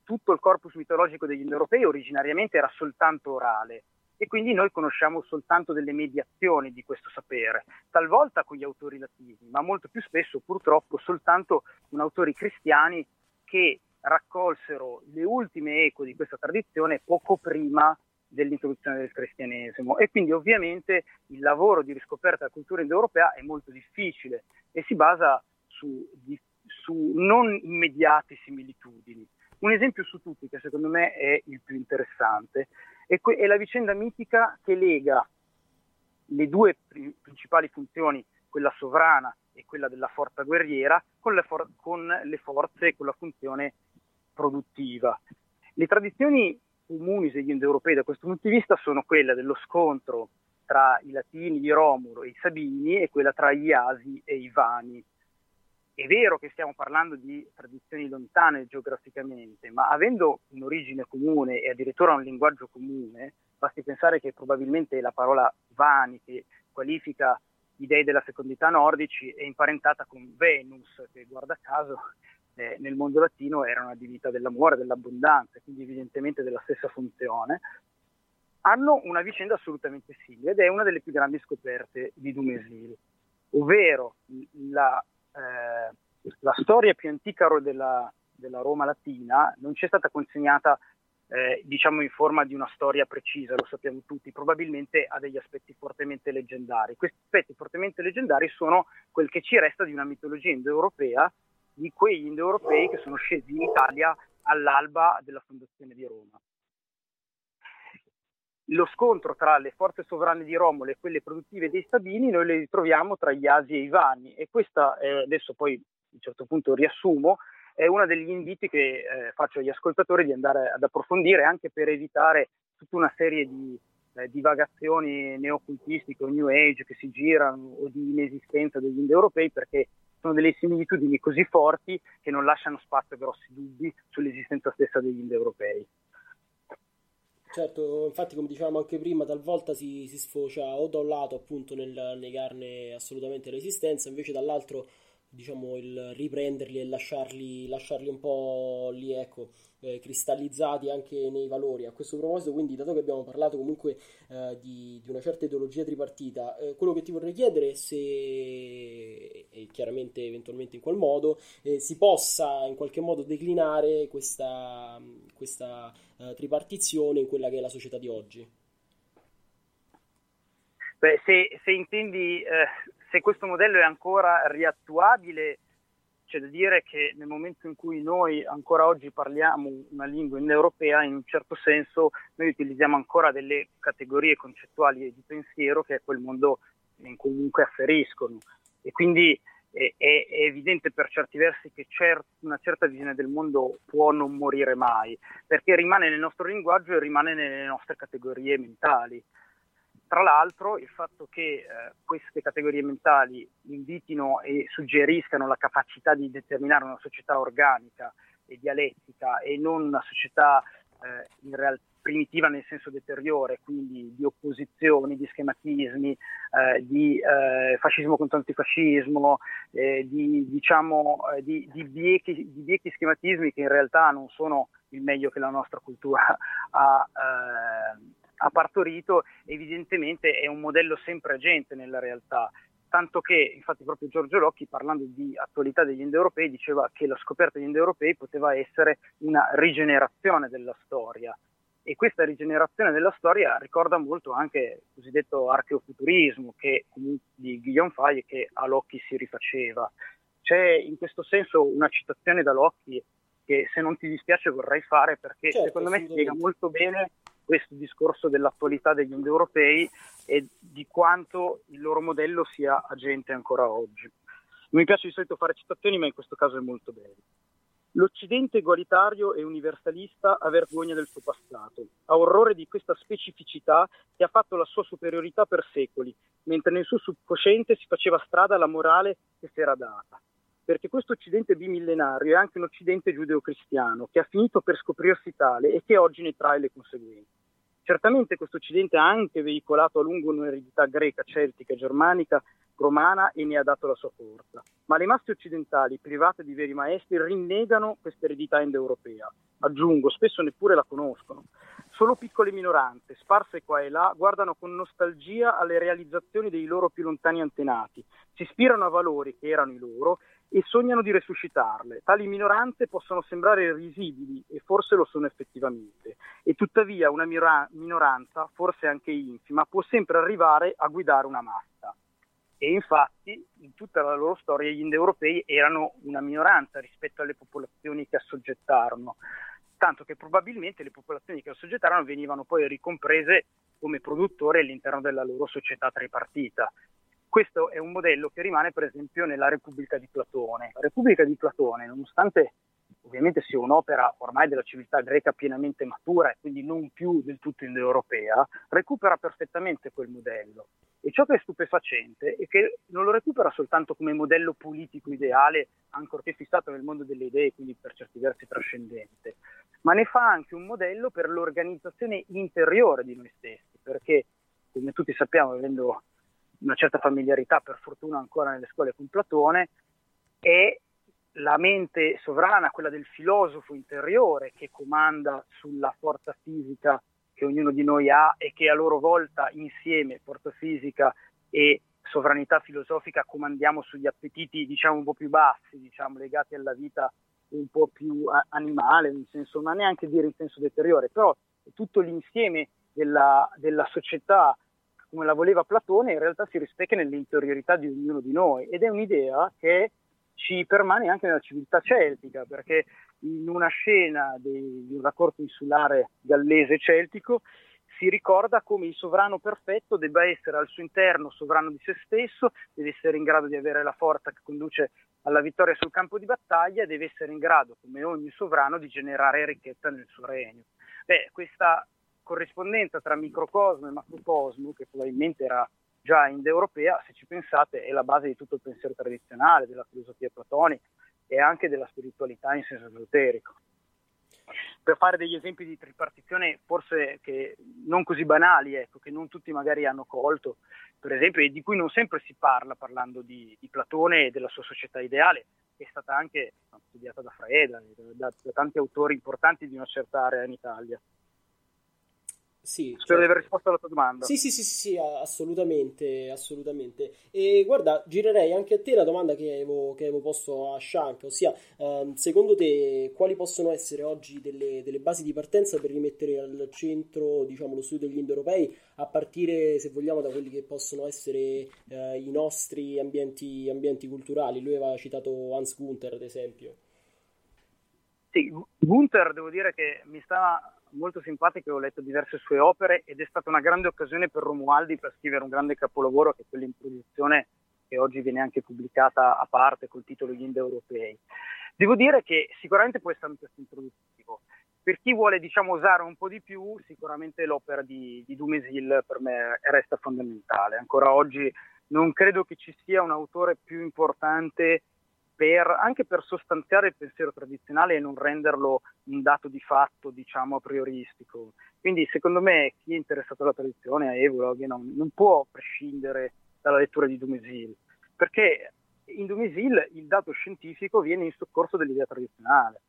Speaker 4: tutto il corpus mitologico degli indoeuropei originariamente era soltanto orale, e quindi noi conosciamo soltanto delle mediazioni di questo sapere, talvolta con gli autori latini, ma molto più spesso purtroppo soltanto con autori cristiani che raccolsero le ultime eco di questa tradizione poco prima dell'introduzione del cristianesimo e quindi ovviamente il lavoro di riscoperta della cultura indoeuropea è molto difficile e si basa su, di, su non immediate similitudini. Un esempio su tutti che secondo me è il più interessante è, que- è la vicenda mitica che lega le due pri- principali funzioni, quella sovrana e quella della forza guerriera, con le, for- con le forze e con la funzione produttiva. Le tradizioni comuni degli indoeuropei da questo punto di vista sono quelle dello scontro tra i latini di Romuro e i Sabini e quella tra gli Asi e i Vani. È vero che stiamo parlando di tradizioni lontane geograficamente, ma avendo un'origine comune e addirittura un linguaggio comune, basti pensare che probabilmente la parola Vani, che qualifica gli dei della fecondità nordici, è imparentata con Venus, che guarda caso eh, nel mondo latino era una divinità dell'amore, dell'abbondanza, quindi evidentemente della stessa funzione, hanno una vicenda assolutamente simile ed è una delle più grandi scoperte di Dumesil, ovvero la eh, la storia più antica della, della, Roma latina non ci è stata consegnata eh, diciamo in forma di una storia precisa, lo sappiamo tutti, probabilmente ha degli aspetti fortemente leggendari. Questi aspetti fortemente leggendari sono quel che ci resta di una mitologia indoeuropea, di quegli indoeuropei che sono scesi in Italia all'alba della fondazione di Roma. Lo scontro tra le forze sovrane di Romolo e quelle produttive dei Sabini noi le ritroviamo tra gli Asi e i Vanni e questa è, adesso poi a un certo punto riassumo è uno degli inviti che eh, faccio agli ascoltatori di andare ad approfondire anche per evitare tutta una serie di eh, divagazioni neocultistiche o new age che si girano o di inesistenza degli indoeuropei perché sono delle similitudini così forti che non lasciano spazio a grossi dubbi sull'esistenza stessa degli indoeuropei.
Speaker 2: Certo, infatti come dicevamo anche prima, talvolta si, si sfocia o da un lato appunto nel negarne assolutamente l'esistenza, invece dall'altro diciamo, il riprenderli e lasciarli, lasciarli un po' lì, ecco, eh, cristallizzati anche nei valori. A questo proposito, quindi, dato che abbiamo parlato comunque eh, di, di, una certa ideologia tripartita, eh, quello che ti vorrei chiedere è se, e chiaramente eventualmente in qual modo, eh, si possa in qualche modo declinare questa, questa eh, tripartizione in quella che è la società di oggi.
Speaker 4: Beh, se, se intendi eh, se questo modello è ancora riattuabile, c'è da dire che nel momento in cui noi ancora oggi parliamo una lingua indoeuropea, in un certo senso noi utilizziamo ancora delle categorie concettuali di pensiero che a quel mondo comunque afferiscono. E quindi è, è, evidente per certi versi che cer- una certa visione del mondo può non morire mai, perché rimane nel nostro linguaggio e rimane nelle nostre categorie mentali. Tra l'altro il fatto che eh, queste categorie mentali invitino e suggeriscano la capacità di determinare una società organica e dialettica e non una società eh, in realtà primitiva nel senso deteriore, quindi di opposizioni, di schematismi, eh, di eh, fascismo contro antifascismo, eh, di, diciamo, eh, di, di, biechi, di, biechi, schematismi che in realtà non sono il meglio che la nostra cultura ha, eh, ha partorito, evidentemente è un modello sempre agente nella realtà. Tanto che, infatti, proprio Giorgio Locchi, parlando di attualità degli indoeuropei, diceva che la scoperta degli indoeuropei poteva essere una rigenerazione della storia. E questa rigenerazione della storia ricorda molto anche il cosiddetto archeofuturismo che, di Guillaume Fay che a Locchi si rifaceva. C'è in questo senso una citazione da Locchi che se non ti dispiace vorrei fare perché certo, secondo me spiega molto bene questo discorso dell'attualità degli indoeuropei e di quanto il loro modello sia agente ancora oggi. Non mi piace di solito fare citazioni, ma in questo caso è molto bello. L'Occidente egualitario e universalista ha vergogna del suo passato, ha orrore di questa specificità che ha fatto la sua superiorità per secoli, mentre nel suo subconsciente si faceva strada la morale che si era data perché questo Occidente bimillenario è anche un Occidente giudeo-cristiano che ha finito per scoprirsi tale e che oggi ne trae le conseguenze. Certamente questo Occidente ha anche veicolato a lungo un'eredità greca, celtica, germanica, romana e ne ha dato la sua forza. Ma le masse occidentali, private di veri maestri, rinnegano questa eredità indoeuropea. Aggiungo, spesso neppure la conoscono. Solo piccole minoranze, sparse qua e là, guardano con nostalgia alle realizzazioni dei loro più lontani antenati, si ispirano a valori che erano i loro e sognano di resuscitarle. Tali minoranze possono sembrare risibili e forse lo sono effettivamente, e tuttavia una minoranza, forse anche infima, può sempre arrivare a guidare una massa. E infatti in tutta la loro storia gli indoeuropei erano una minoranza rispetto alle popolazioni che assoggettarono, tanto che probabilmente le popolazioni che assoggettarono venivano poi ricomprese come produttori all'interno della loro società tripartita. Questo è un modello che rimane per esempio nella Repubblica di Platone. La Repubblica di Platone, nonostante ovviamente sia un'opera ormai della civiltà greca pienamente matura e quindi non più del tutto indoeuropea, recupera perfettamente quel modello. E ciò che è stupefacente è che non lo recupera soltanto come modello politico ideale, ancorché fissato nel mondo delle idee, quindi per certi versi trascendente, ma ne fa anche un modello per l'organizzazione interiore di noi stessi, perché come tutti sappiamo, avendo una certa familiarità per fortuna ancora nelle scuole con Platone, è la mente sovrana, quella del filosofo interiore che comanda sulla forza fisica che ognuno di noi ha e che a loro volta insieme, forza fisica e sovranità filosofica, comandiamo sugli appetiti diciamo un po' più bassi, diciamo, legati alla vita un po' più animale, in senso, ma neanche dire in senso deteriore, però tutto l'insieme della, della società come la voleva Platone, in realtà si rispecchia nell'interiorità di ognuno di noi ed è un'idea che ci permane anche nella civiltà celtica, perché in una scena di, di un raccordo insulare gallese celtico si ricorda come il sovrano perfetto debba essere al suo interno sovrano di se stesso, deve essere in grado di avere la forza che conduce alla vittoria sul campo di battaglia, deve essere in grado, come ogni sovrano, di generare ricchezza nel suo regno. Beh, questa corrispondenza tra microcosmo e macrocosmo, che probabilmente era già indoeuropea, se ci pensate, è la base di tutto il pensiero tradizionale, della filosofia platonica e anche della spiritualità in senso esoterico. Per fare degli esempi di tripartizione forse non così banali, ecco, che non tutti magari hanno colto, per esempio, e di cui non sempre si parla parlando di, di Platone e della sua società ideale, che è stata anche studiata da Freda, da, da tanti autori importanti di una certa area in Italia.
Speaker 2: Sì,
Speaker 4: Spero
Speaker 2: certo.
Speaker 4: di aver risposto alla tua domanda.
Speaker 2: Sì, sì, sì, sì, sì, assolutamente, assolutamente. E guarda, girerei anche a te la domanda che avevo, che avevo posto a Shank, ossia, ehm, secondo te quali possono essere oggi delle, delle basi di partenza per rimettere al centro, diciamo, lo studio degli indoeuropei, a partire, se vogliamo, da quelli che possono essere eh, i nostri ambienti, ambienti culturali? Lui aveva citato Hans Gunther, ad esempio.
Speaker 4: Sì, Gunther devo dire che mi stava molto simpatico, ho letto diverse sue opere ed è stata una grande occasione per Romualdi per scrivere un grande capolavoro che è quell'introduzione che oggi viene anche pubblicata a parte col titolo Gli Indo-Europei. Devo dire che sicuramente può essere un testo introduttivo. Per chi vuole diciamo, osare un po' di più, sicuramente l'opera di, di Dumesil per me resta fondamentale. Ancora oggi non credo che ci sia un autore più importante per, anche per sostanziare il pensiero tradizionale e non renderlo un dato di fatto, diciamo, a prioristico. Quindi, secondo me, chi è interessato alla tradizione, a Evolog, non, non può prescindere dalla lettura di Dumesil, perché in Dumesil il dato scientifico viene in soccorso dell'idea tradizionale,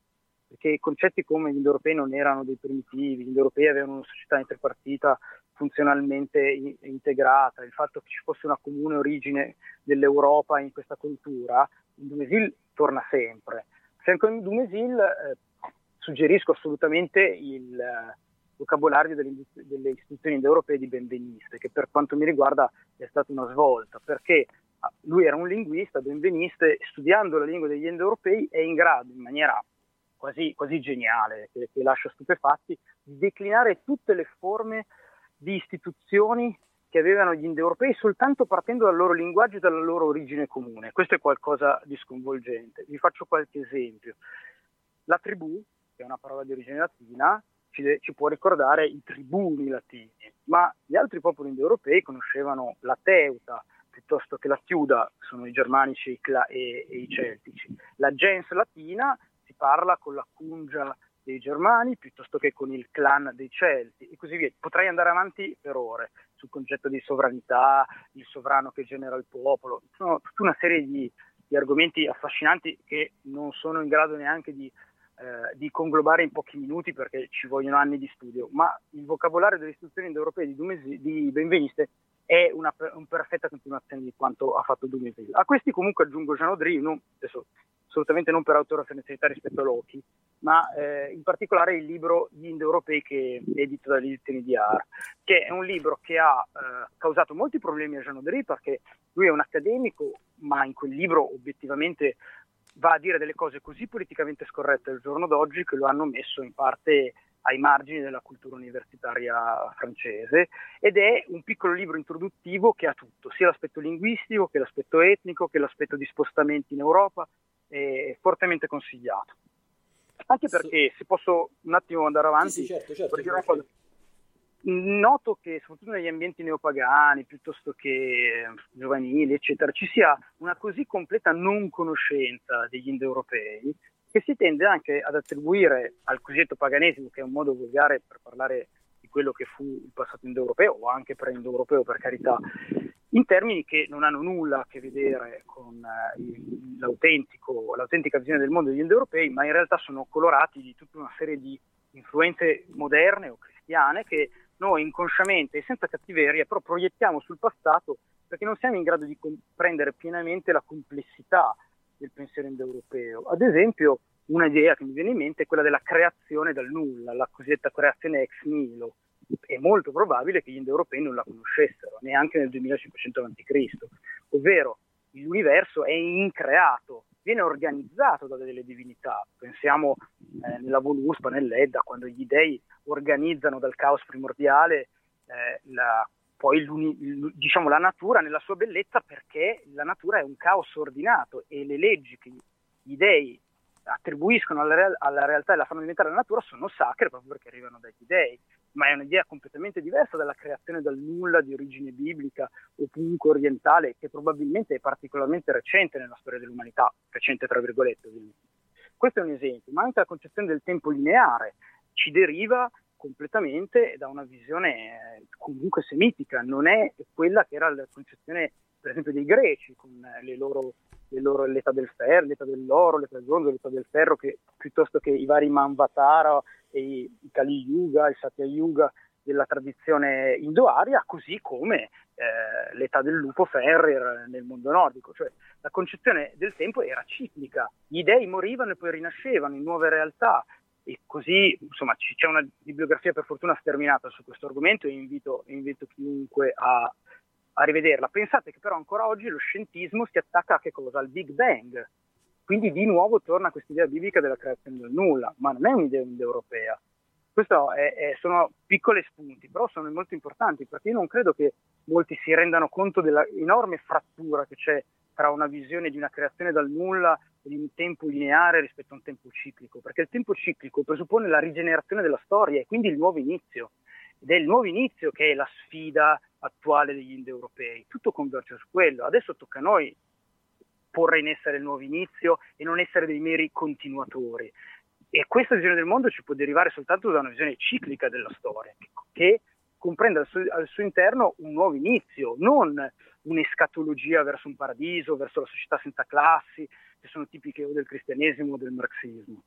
Speaker 4: perché concetti come gli indoeuropei non erano dei primitivi, gli indoeuropei avevano una società interpartita funzionalmente in- integrata, il fatto che ci fosse una comune origine dell'Europa in questa cultura, Dumesil torna sempre. Fianco in Dumesil eh, suggerisco assolutamente il eh, vocabolario delle, delle istituzioni europee di Benveniste, che per quanto mi riguarda è stata una svolta, perché ah, lui era un linguista, Benveniste, studiando la lingua degli indoeuropei è in grado, in maniera quasi, quasi geniale, che, che lascia stupefatti, di declinare tutte le forme di istituzioni che avevano gli indoeuropei soltanto partendo dal loro linguaggio e dalla loro origine comune. Questo è qualcosa di sconvolgente. Vi faccio qualche esempio. La tribù, che è una parola di origine latina, ci, ci può ricordare i tribuni latini, ma gli altri popoli indoeuropei conoscevano la teuta piuttosto che la chiuda, sono i germanici e e i celtici. La gens latina si parla con la cungia dei germani piuttosto che con il clan dei Celti e così via. Potrei andare avanti per ore sul concetto di sovranità, il sovrano che genera il popolo, sono tutta una serie di, di argomenti affascinanti che non sono in grado neanche di, eh, di, conglobare in pochi minuti perché ci vogliono anni di studio, ma il vocabolario delle istituzioni europee di, Dumesi, di Benveniste è una, una, perfetta continuazione di quanto ha fatto Dumesil. A questi comunque aggiungo non, adesso assolutamente non per autoreferenzialità rispetto a Loki, ma eh, in particolare il libro Gli Indoeuropei che è edito dalle edizioni di AR, che è un libro che ha eh, causato molti problemi a Jean Audry perché lui è un accademico, ma in quel libro obiettivamente va a dire delle cose così politicamente scorrette al giorno d'oggi che lo hanno messo in parte ai margini della cultura universitaria francese ed è un piccolo libro introduttivo che ha tutto, sia l'aspetto linguistico che l'aspetto etnico che l'aspetto di spostamenti in Europa, è fortemente consigliato. Anche perché, se posso un attimo andare avanti,
Speaker 2: sì, sì, certo, certo,
Speaker 4: cosa. Noto che soprattutto negli ambienti neopagani, piuttosto che giovanili, eccetera, ci sia una così completa non conoscenza degli indoeuropei che si tende anche ad attribuire al cosiddetto paganesimo, che è un modo volgare per parlare di quello che fu il passato indoeuropeo o anche pre-indoeuropeo per carità, in termini che non hanno nulla a che vedere con eh, l'autentica visione del mondo degli indoeuropei, ma in realtà sono colorati di tutta una serie di influenze moderne o cristiane che noi inconsciamente e senza cattiveria però proiettiamo sul passato perché non siamo in grado di comprendere pienamente la complessità del pensiero indoeuropeo. Ad esempio, una idea che mi viene in mente è quella della creazione dal nulla, la cosiddetta creazione ex nihilo. È molto probabile che gli indoeuropei non la conoscessero, neanche nel 2500 a.C., ovvero l'universo è increato, viene organizzato da delle divinità. Pensiamo eh, nella Voluspa, nell'Edda, quando gli dei organizzano dal caos primordiale eh, la, poi diciamo, la natura nella sua bellezza perché la natura è un caos ordinato e le leggi che gli dei attribuiscono alla, real- alla realtà e la fanno diventare la natura sono sacre proprio perché arrivano dagli dei, ma è un'idea completamente diversa dalla creazione dal nulla di origine biblica o comunque orientale che probabilmente è particolarmente recente nella storia dell'umanità, recente tra virgolette ovviamente. Questo è un esempio, ma anche la concezione del tempo lineare ci deriva completamente da una visione eh, comunque semitica, non è quella che era la concezione per esempio dei greci con le loro loro, l'età del ferro, l'età dell'oro, l'età del bronzo, l'età del ferro, che, piuttosto che i vari Manvatara i, i Kali Yuga, il Satya Yuga della tradizione indo-aria, così come eh, l'età del lupo Ferrer nel mondo nordico. Cioè, la concezione del tempo era ciclica, gli dei morivano e poi rinascevano in nuove realtà. E così, insomma, c'è una bibliografia per fortuna sterminata su questo argomento e invito, invito chiunque a, a rivederla. Pensate che però ancora oggi lo scientismo si attacca a che cosa? Al Big Bang. Quindi di nuovo torna questa idea biblica della creazione del nulla, ma non è un'idea europea. Questi sono piccoli spunti, però sono molto importanti perché io non credo che molti si rendano conto dell'enorme frattura che c'è tra una visione di una creazione dal nulla e di un tempo lineare rispetto a un tempo ciclico, perché il tempo ciclico presuppone la rigenerazione della storia e quindi il nuovo inizio. Ed è il nuovo inizio che è la sfida attuale degli indoeuropei. Tutto converge su quello. Adesso tocca a noi porre in essere il nuovo inizio e non essere dei meri continuatori. E questa visione del mondo ci può derivare soltanto da una visione ciclica della storia, che comprende al suo, al suo interno un nuovo inizio, non un'escatologia verso un paradiso, verso la società senza classi, che sono tipiche o del cristianesimo o del marxismo.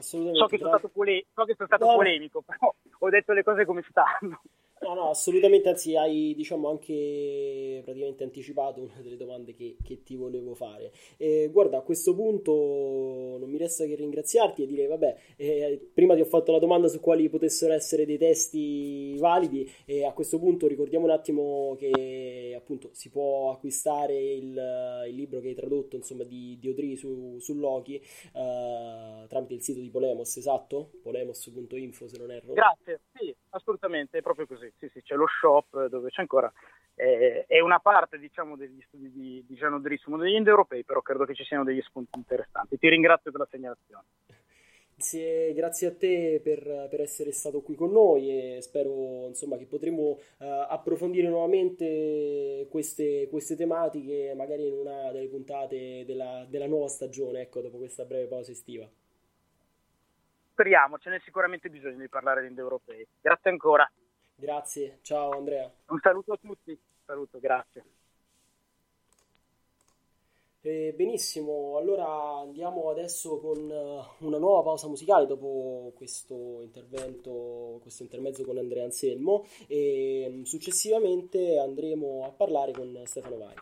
Speaker 4: So che, sono stato, pole- so che sono stato no. polemico, però ho detto le cose come stanno.
Speaker 2: No, no, assolutamente, anzi hai diciamo anche praticamente anticipato una delle domande che, che ti volevo fare. Eh, guarda, a questo punto non mi resta che ringraziarti e dire, vabbè, eh, prima ti ho fatto la domanda su quali potessero essere dei testi validi e a questo punto ricordiamo un attimo che appunto si può acquistare il, il libro che hai tradotto, insomma, di, di Audrey su, su Loki eh, tramite il sito di Polemos, esatto? polemos.info se non erro.
Speaker 4: Grazie, sì, assolutamente, è proprio così sì, sì, c'è lo shop dove c'è ancora, eh, è una parte diciamo degli studi di, di Giano Drissimo degli indoeuropei, però credo che ci siano degli spunti interessanti. Ti ringrazio per la segnalazione.
Speaker 2: Grazie, grazie, a te per, per, essere stato qui con noi e spero insomma, che potremo uh, approfondire nuovamente queste, queste, tematiche magari in una delle puntate della, della nuova stagione, ecco, dopo questa breve pausa estiva.
Speaker 4: Speriamo, ce n'è sicuramente bisogno di parlare di indoeuropei. Grazie ancora.
Speaker 2: Grazie, ciao Andrea.
Speaker 4: Un saluto a tutti, un saluto, grazie.
Speaker 2: Eh, benissimo, allora andiamo adesso con uh, una nuova pausa musicale dopo questo intervento, questo intermezzo con Andrea Anselmo e um, successivamente andremo a parlare con Stefano Vai.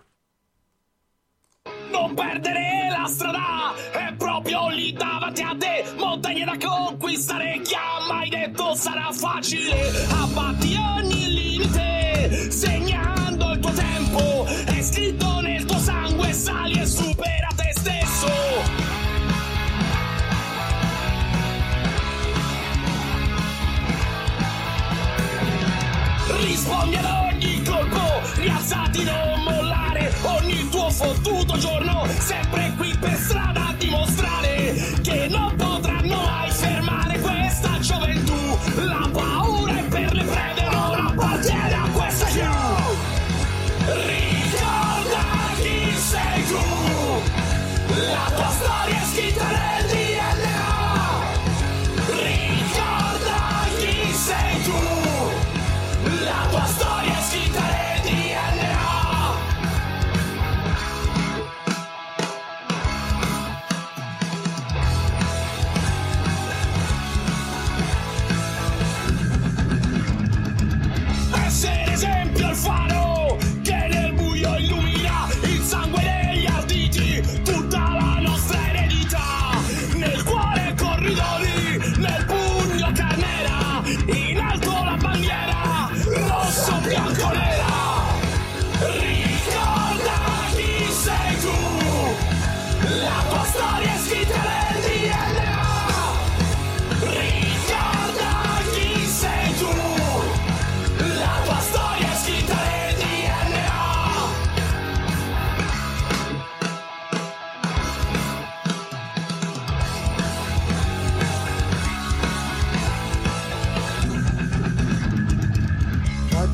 Speaker 5: Non perdere la strada, è proprio lì davanti a te. Montagne da conquistare, chi ha mai detto sarà facile? Abbatti ogni limite, segnando il tuo tempo. È scritto nel tuo sangue, sali e supera te stesso. Rispondi ad ogni colpo, rialzati non mollare, ogni fottuto giorno, sempre qui per strada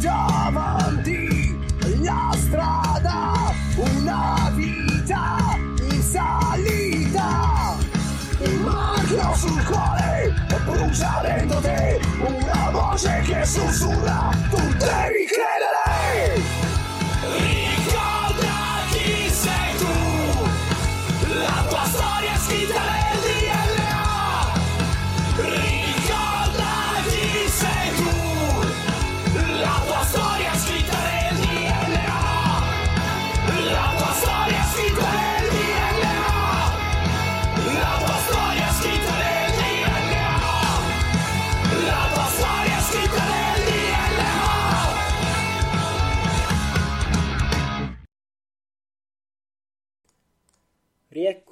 Speaker 5: davanti la strada, una vita in salita, un marchio sul cuore brucia dentro te, una voce che sussurra, tu devi credere.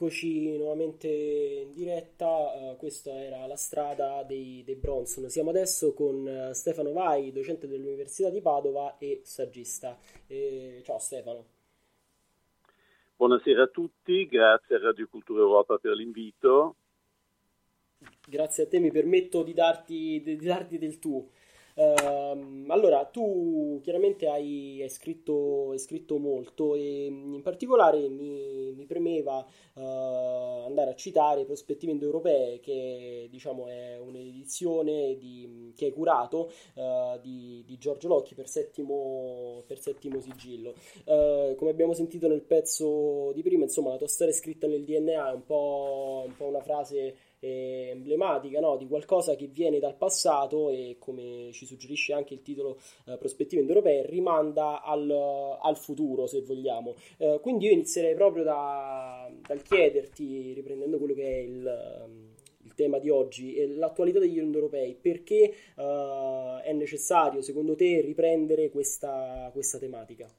Speaker 2: Rieccoci nuovamente in diretta, eh, questa era la strada dei, dei Bronson. Siamo adesso con eh, Stefano Vai, docente dell'Università di Padova e saggista. Eh, ciao Stefano.
Speaker 6: Buonasera a tutti, grazie a Radio Cultura Europa per l'invito.
Speaker 2: Grazie a te, mi permetto di darti, di darti del tu. Ehm, allora, tu chiaramente hai, hai scritto, hai scritto molto e in particolare mi, mi premeva eh, andare a citare Prospettive Indoeuropee, che diciamo è un'edizione di- che hai curato eh, di, di Giorgio Locchi per settimo, per settimo sigillo. Eh, come abbiamo sentito nel pezzo di prima, insomma, la tua storia è scritta nel DNA è un po', un po' una frase eh, emblematica, no? di qualcosa che viene dal passato e come ci suggerisce anche il titolo eh, Prospettive Indoeuropee, rimanda al, al futuro, se vogliamo. Eh, quindi io inizierei proprio da- dal chiederti, riprendendo quello che è il, il tema di oggi, l'attualità degli indoeuropei, perché eh, è necessario, secondo te, riprendere questa, questa tematica?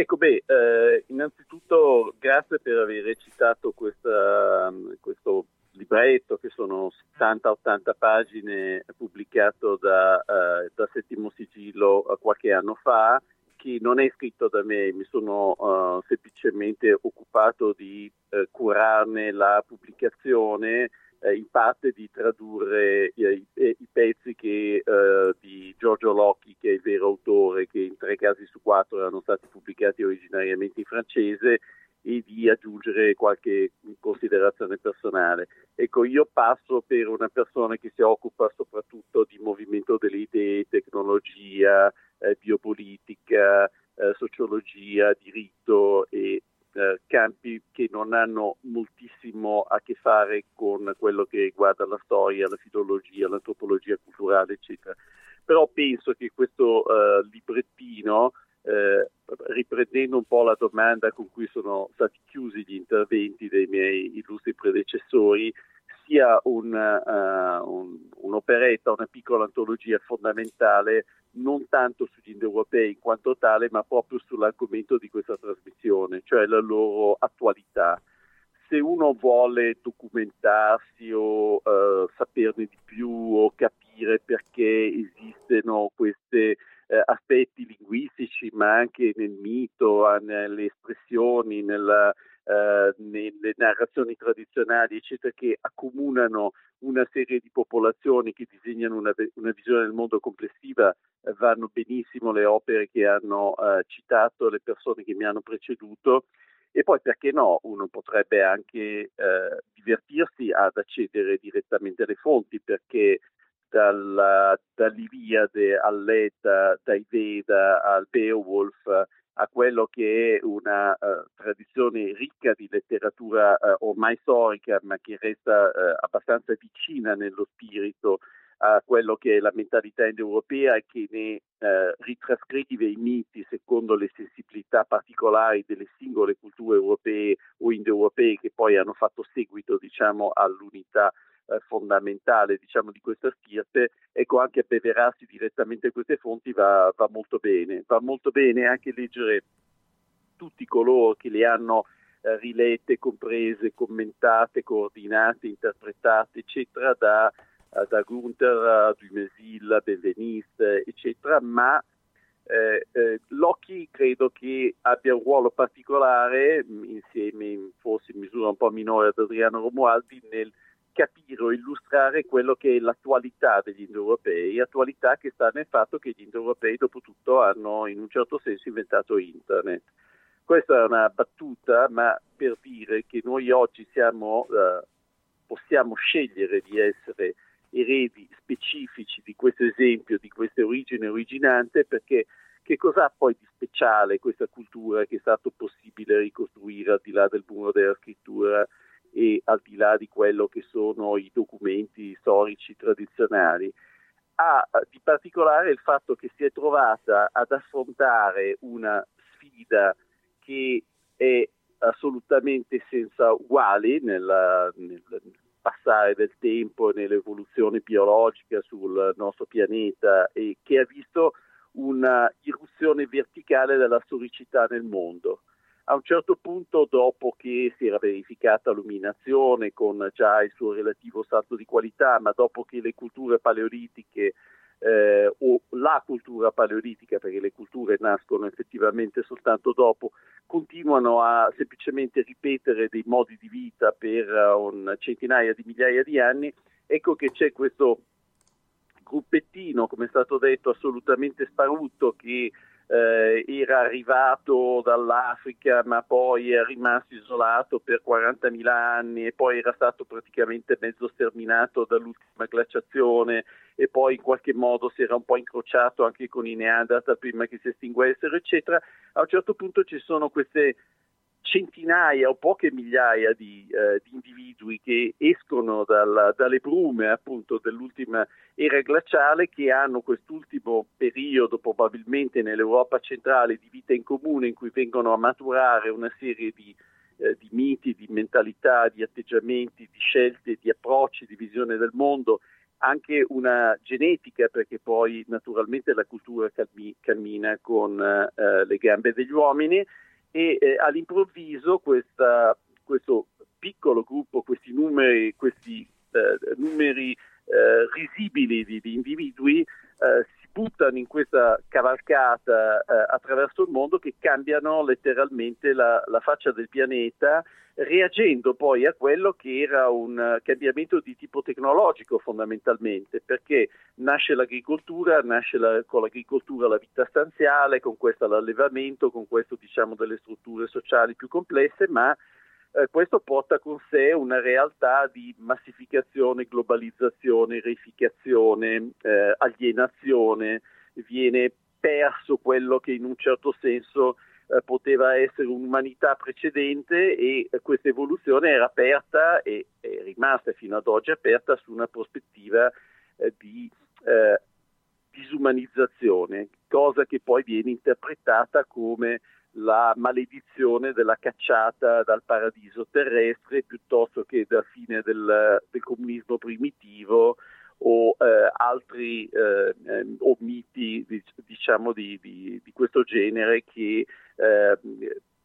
Speaker 6: Ecco, beh, eh, innanzitutto grazie per aver citato questa- questo libretto che sono 70-80 pagine pubblicato da, eh, da Settimo Sigillo eh, qualche anno fa, che non è scritto da me, mi sono eh, semplicemente occupato di eh, curarne la pubblicazione, eh, in parte di tradurre i, i- i pezzi che, eh, di Giorgio Locchi, che è il vero autore, che in tre casi su quattro erano stati pubblicati originariamente in francese, e di aggiungere qualche considerazione personale. Ecco, io passo per una persona che si occupa soprattutto di movimento delle idee, tecnologia, eh, biopolitica, eh, sociologia, diritto e eh, campi che non hanno moltissimo a che fare con quello che riguarda la storia, la filologia, l'antropologia culturale, eccetera. Però penso che questo eh, librettino, eh, riprendendo un po' la domanda con cui sono stati chiusi gli interventi dei miei illustri predecessori, sia un, eh, un- un'operetta, una piccola antologia fondamentale non tanto sugli indoeuropei in quanto tale, ma proprio sull'argomento di questa trasmissione, cioè la loro attualità. Se uno vuole documentarsi o eh, saperne di più o capire perché esistono questi aspetti linguistici, ma anche nel mito, eh, nelle espressioni, nella, eh, nelle narrazioni tradizionali, eccetera, che accomunano una serie di popolazioni che disegnano una, una visione del mondo complessiva, eh, vanno benissimo le opere che hanno eh, citato le persone che mi hanno preceduto. E poi perché no, uno potrebbe anche eh, divertirsi ad accedere direttamente alle fonti, perché dall'Iliade all'Edda, dai Veda al Beowulf, a quello che è una uh, tradizione ricca di letteratura uh, ormai storica, ma che resta uh, abbastanza vicina nello spirito a quello che è la mentalità indoeuropea e che ne ritrascrive i miti secondo le sensibilità particolari delle singole culture europee o indoeuropee che poi hanno fatto seguito diciamo, all'unità fondamentale diciamo, di questa stirpe, ecco anche abbeverarsi direttamente queste fonti va, va, molto bene. Va molto bene anche leggere tutti coloro che le hanno eh, rilette, comprese, commentate, coordinate, interpretate, eccetera, da, da Gunther, Dumesil, Benveniste, eccetera, ma eh, eh, Locchi credo che abbia un ruolo particolare, insieme forse in misura un po' minore ad Adriano Romualdi, nel capire o illustrare quello che è l'attualità degli indoeuropei, attualità che sta nel fatto che gli indoeuropei dopo tutto hanno in un certo senso inventato internet. Questa è una battuta, ma per dire che noi oggi siamo, uh, possiamo scegliere di essere eredi specifici di questo esempio, di questa origine originante, perché che cos'ha poi di speciale questa cultura che è stato possibile ricostruire al di là del muro della scrittura e al di là di quello che sono i documenti storici tradizionali? Ha di particolare il fatto che si è trovata ad affrontare una sfida che è assolutamente senza uguali nel, nel passare del tempo e nell'evoluzione biologica sul nostro pianeta e che ha visto una irruzione verticale della storicità nel mondo. A un certo punto, dopo che si era verificata l'illuminazione con già il suo relativo salto di qualità, ma dopo che le culture paleolitiche eh, o la cultura paleolitica, perché le culture nascono effettivamente soltanto dopo, continuano a semplicemente ripetere dei modi di vita per un centinaia di migliaia di anni, ecco che c'è questo gruppettino, come è stato detto, assolutamente sparuto che eh, era arrivato dall'Africa ma poi è rimasto isolato per 40.000 anni e poi era stato praticamente mezzo sterminato dall'ultima glaciazione e poi in qualche modo si era un po' incrociato anche con i Neanderthal prima che si estinguessero eccetera, a un certo punto ci sono queste centinaia o poche migliaia di, eh, di individui che escono dal, dalle brume appunto dell'ultima era glaciale che hanno quest'ultimo periodo probabilmente nell'Europa centrale di vita in comune in cui vengono a maturare una serie di, eh, di miti, di mentalità, di atteggiamenti, di scelte, di approcci, di visione del mondo anche una genetica perché poi naturalmente la cultura cammina con eh, le gambe degli uomini e eh, all'improvviso questa, questo piccolo gruppo, questi numeri, questi, eh, numeri eh, risibili di, di individui eh, buttano in questa cavalcata eh, attraverso il mondo che cambiano letteralmente la, la faccia del pianeta reagendo poi a quello che era un cambiamento di tipo tecnologico fondamentalmente, perché nasce l'agricoltura, nasce la, con l'agricoltura la vita stanziale, con questo l'allevamento, con questo diciamo delle strutture sociali più complesse, ma eh, questo porta con sé una realtà di massificazione, globalizzazione, reificazione, eh, alienazione, viene perso quello che in un certo senso eh, poteva essere un'umanità precedente e questa evoluzione era aperta e è rimasta fino ad oggi aperta su una prospettiva eh, di eh, disumanizzazione, cosa che poi viene interpretata come la maledizione della cacciata dal paradiso terrestre piuttosto che dalla fine del, del comunismo primitivo o eh, altri eh, o miti diciamo di, di, di, questo genere che eh,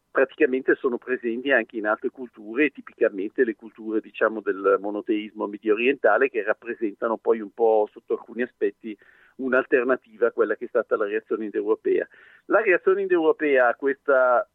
Speaker 6: praticamente sono presenti anche in altre culture, tipicamente le culture diciamo, del monoteismo medio orientale che rappresentano poi un po' sotto alcuni aspetti un'alternativa a quella che è stata la reazione indoeuropea. La reazione indoeuropea a questa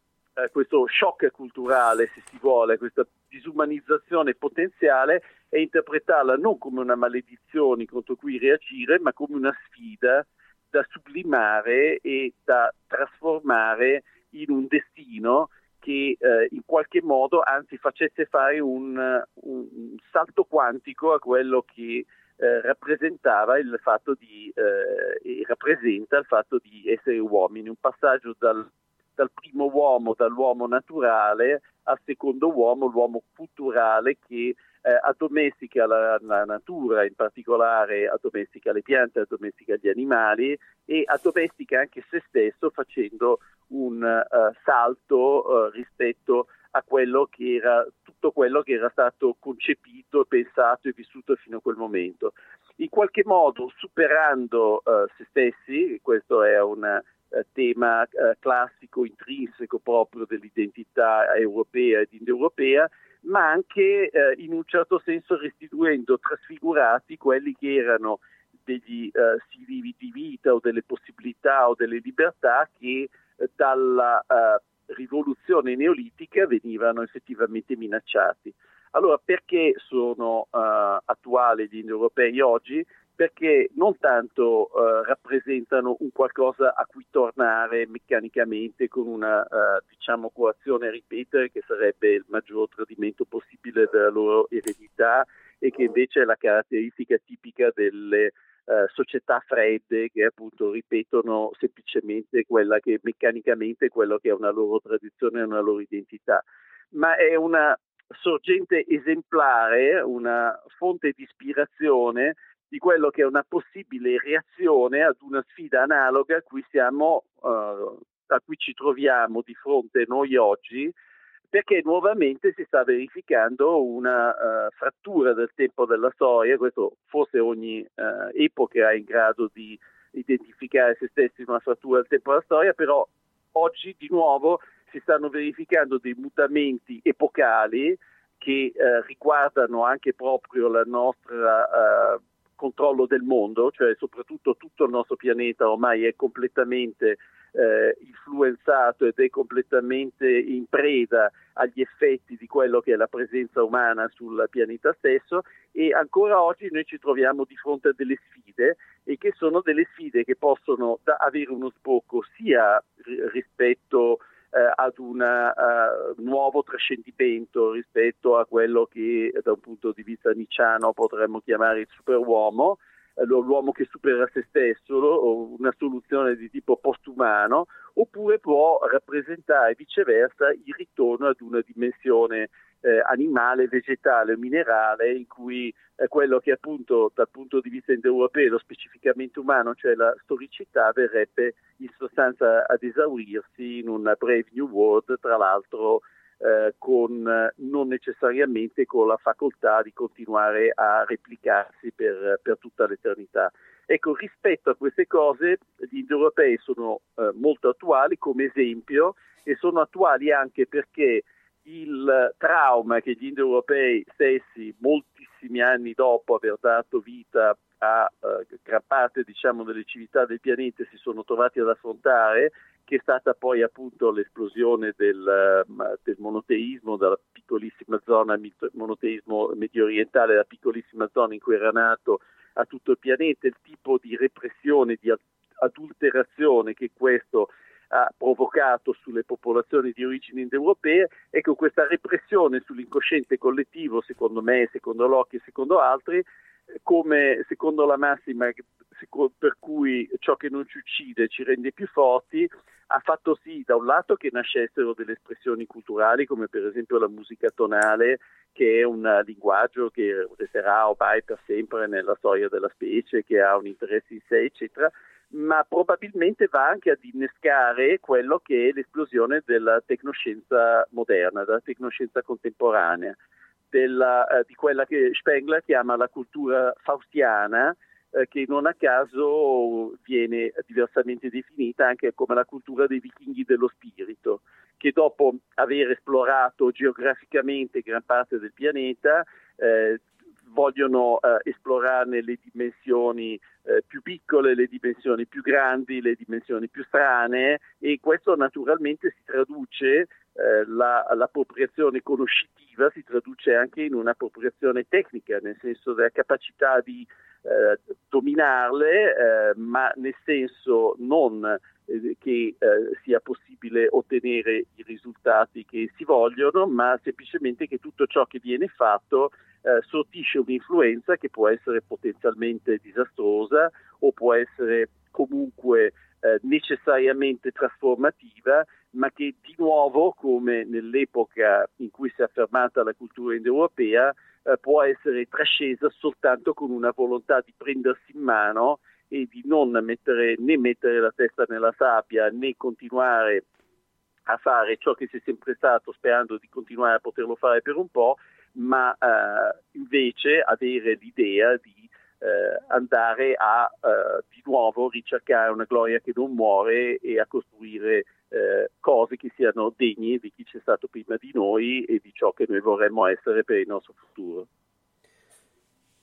Speaker 6: questo shock culturale, se si vuole, questa disumanizzazione potenziale, è interpretarla non come una maledizione contro cui reagire, ma come una sfida da sublimare e da trasformare in un destino che eh, in qualche modo anzi facesse fare un, un salto quantico a quello che eh, rappresentava il fatto di eh, rappresenta il fatto di essere uomini, un passaggio dal dal primo uomo, dall'uomo naturale al secondo uomo, l'uomo culturale che eh, addomestica la, la, natura, in particolare addomestica le piante, addomestica gli animali e addomestica anche se stesso facendo un uh, salto uh, rispetto a quello che era tutto quello che era stato concepito, pensato e vissuto fino a quel momento. In qualche modo superando uh, se stessi, questo è una eh, tema eh, classico, intrinseco proprio dell'identità europea ed indoeuropea, ma anche eh, in un certo senso restituendo trasfigurati quelli che erano degli eh, stili di vita o delle possibilità o delle libertà che eh, dalla eh, rivoluzione neolitica venivano effettivamente minacciati. Allora perché sono attuali gli indoeuropei oggi? perché non tanto eh, rappresentano un qualcosa a cui tornare meccanicamente con una eh, diciamo coazione a ripetere che sarebbe il maggior tradimento possibile della loro eredità e che invece è la caratteristica tipica delle eh, società fredde che appunto ripetono semplicemente quella che meccanicamente quello che è una loro tradizione e una loro identità. Ma è una sorgente esemplare, una fonte di ispirazione di quello che è una possibile reazione ad una sfida analoga a cui, siamo, uh, a cui ci troviamo di fronte noi oggi, perché nuovamente si sta verificando una uh, frattura del tempo della storia, questo forse ogni uh, epoca è in grado di identificare se stessi una frattura del tempo della storia, però oggi di nuovo si stanno verificando dei mutamenti epocali che eh, riguardano anche proprio la nostra controllo del mondo, cioè soprattutto tutto il nostro pianeta ormai è completamente eh, influenzato ed è completamente in preda agli effetti di quello che è la presenza umana sul pianeta stesso. E ancora oggi noi ci troviamo di fronte a delle sfide e che sono delle sfide che possono da- avere uno sbocco sia r- rispetto eh, ad un uh, nuovo trascendimento rispetto a quello che da un punto di vista nicciano potremmo chiamare il superuomo, l'uomo che supera se stesso, o una soluzione di tipo postumano, oppure può rappresentare viceversa il ritorno ad una dimensione eh, animale, vegetale o minerale in cui eh, quello che appunto dal punto di vista indoeuropeo, specificamente umano, cioè la storicità, verrebbe in sostanza ad esaurirsi in una brave new world, tra l'altro eh, con, non necessariamente con la facoltà di continuare a replicarsi per, per tutta l'eternità. Ecco, rispetto a queste cose, gli indoeuropei sono eh, molto attuali come esempio e sono attuali anche perché il trauma che gli indoeuropei stessi, moltissimi anni dopo aver dato vita a uh, gran parte diciamo, delle civiltà del pianeta, si sono trovati ad affrontare, che è stata poi appunto l'esplosione del, uh, del monoteismo, dalla piccolissima zona, monoteismo medio orientale, la piccolissima zona in cui era nato a tutto il pianeta, il tipo di repressione, di adulterazione che questo ha provocato sulle popolazioni di origine indoeuropee, ecco questa repressione sull'incosciente collettivo, secondo me, secondo Locke e secondo altri, come secondo la massima per cui ciò che non ci uccide ci rende più forti, ha fatto sì da un lato che nascessero delle espressioni culturali come per esempio la musica tonale che è un linguaggio che resterà ormai per sempre nella storia della specie, che ha un interesse in sé, eccetera, ma probabilmente va anche ad innescare quello che è l'esplosione della tecnoscienza moderna, della tecnoscienza contemporanea, della, eh, di quella che Spengler chiama la cultura faustiana, eh, che non a caso viene diversamente definita anche come la cultura dei vichinghi dello spirito, che dopo aver esplorato geograficamente gran parte del pianeta eh, vogliono eh, esplorarne le dimensioni eh, più piccole, le dimensioni più grandi, le dimensioni più strane e questo naturalmente si traduce, eh, la, l'appropriazione conoscitiva si traduce anche in un'appropriazione tecnica, nel senso della capacità di eh, dominarle, eh, ma nel senso non eh, che sia possibile ottenere i risultati che si vogliono, ma semplicemente che tutto ciò che viene fatto eh, sortisce un'influenza che può essere potenzialmente disastrosa o può essere comunque eh, necessariamente trasformativa, ma che di nuovo, come nell'epoca in cui si è affermata la cultura indoeuropea, eh, può essere trascesa soltanto con una volontà di prendersi in mano e di non mettere, né mettere la testa nella sabbia né continuare a fare ciò che si è sempre stato sperando di continuare a poterlo fare per un po', ma eh, invece avere l'idea di eh, andare a eh, di nuovo ricercare una gloria che non muore e a costruire eh, cose che siano degne di chi c'è stato prima di noi e di ciò che noi vorremmo essere per il nostro futuro.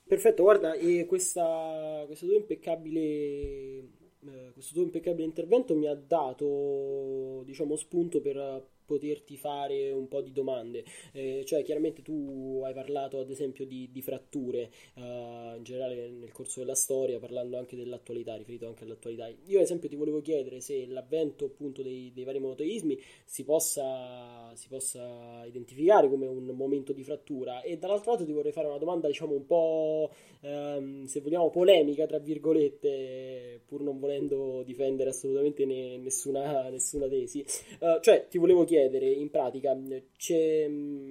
Speaker 2: Perfetto, guarda, questa, questo tuo impeccabile eh, questo tuo impeccabile intervento mi ha dato diciamo spunto per poterti fare un po' di domande. Eh, cioè, chiaramente tu hai parlato ad esempio di, di fratture uh, in generale nel corso della storia, parlando anche dell'attualità, riferito anche all'attualità. Io, ad esempio, ti volevo chiedere se l'avvento appunto dei, dei vari monoteismi si possa, si possa identificare come un momento di frattura, e dall'altro lato ti vorrei fare una domanda, diciamo, un po' ehm, se vogliamo polemica, tra virgolette, pur non volendo difendere assolutamente ne, nessuna, nessuna tesi. Uh, cioè, ti volevo chiedere, in pratica, c'è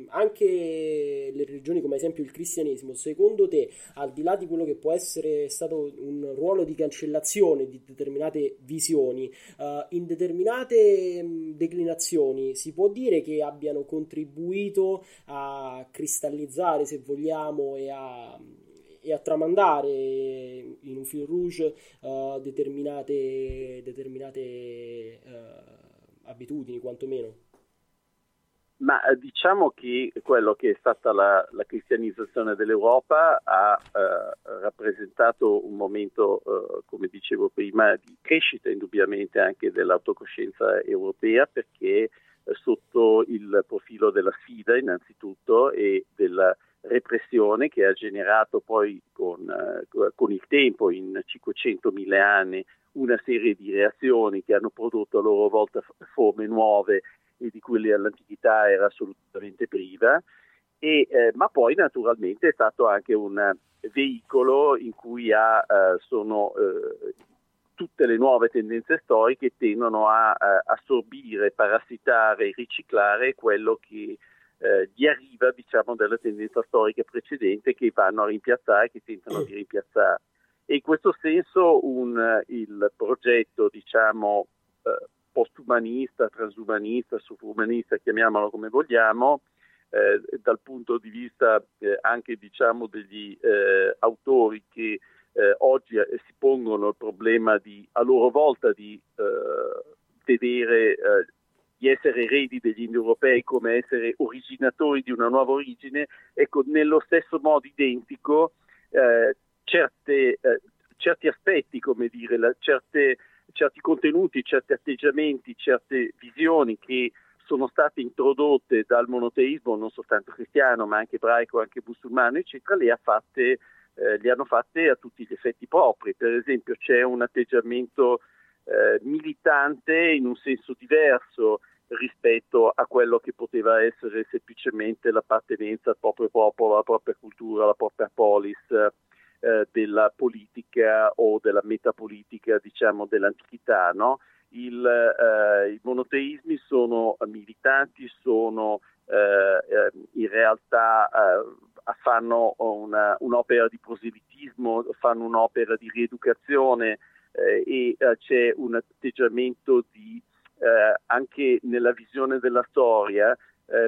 Speaker 2: anche le religioni come ad esempio il cristianesimo, secondo te, al di là di quello che può essere stato un ruolo di cancellazione di determinate visioni, uh, in determinate declinazioni si può dire che abbiano contribuito a cristallizzare, se vogliamo, e a e a tramandare in un fil rouge uh, determinate, determinate uh, abitudini, quantomeno.
Speaker 6: Ma eh, diciamo che quello che è stata la, la cristianizzazione dell'Europa ha eh, rappresentato un momento, eh, come dicevo prima, di crescita indubbiamente anche dell'autocoscienza europea perché eh, sotto il profilo della sfida innanzitutto e della repressione che ha generato poi con, uh, con il tempo, in 500.000 anni, una serie di reazioni che hanno prodotto a loro volta forme nuove e di cui l'antichità era assolutamente priva, e, eh, ma poi naturalmente è stato anche un veicolo in cui ha, eh, sono eh, tutte le nuove tendenze storiche tendono a, a assorbire, parassitare, riciclare quello che eh, arriva diciamo, dalla tendenza storica precedente che vanno a rimpiazzare, che tentano di rimpiazzare. E in questo senso un, il progetto diciamo, eh, postumanista, transumanista, sovrumanista, chiamiamolo come vogliamo, eh, dal punto di vista eh, anche diciamo, degli eh, autori che eh, oggi eh, si pongono il problema di, a loro volta di vedere di essere eredi degli indoeuropei come essere originatori di una nuova origine, ecco, nello stesso modo identico eh, certe, eh, certi aspetti, come dire, la, certe, certi contenuti, certi atteggiamenti, certe visioni che sono state introdotte dal monoteismo non soltanto cristiano ma anche ebraico, anche musulmano, eccetera, le, ha fatte, eh, le hanno fatte a tutti gli effetti propri. Per esempio c'è un atteggiamento eh, militante in un senso diverso rispetto a quello che poteva essere semplicemente l'appartenenza al proprio popolo, alla propria cultura, alla propria polis eh, della politica o della metapolitica diciamo dell'antichità. No? Il, eh, I monoteismi sono militanti, sono eh, eh in realtà eh, fanno una, un'opera di proselitismo, fanno un'opera di rieducazione eh, e eh, c'è un atteggiamento di, eh, anche nella visione della storia,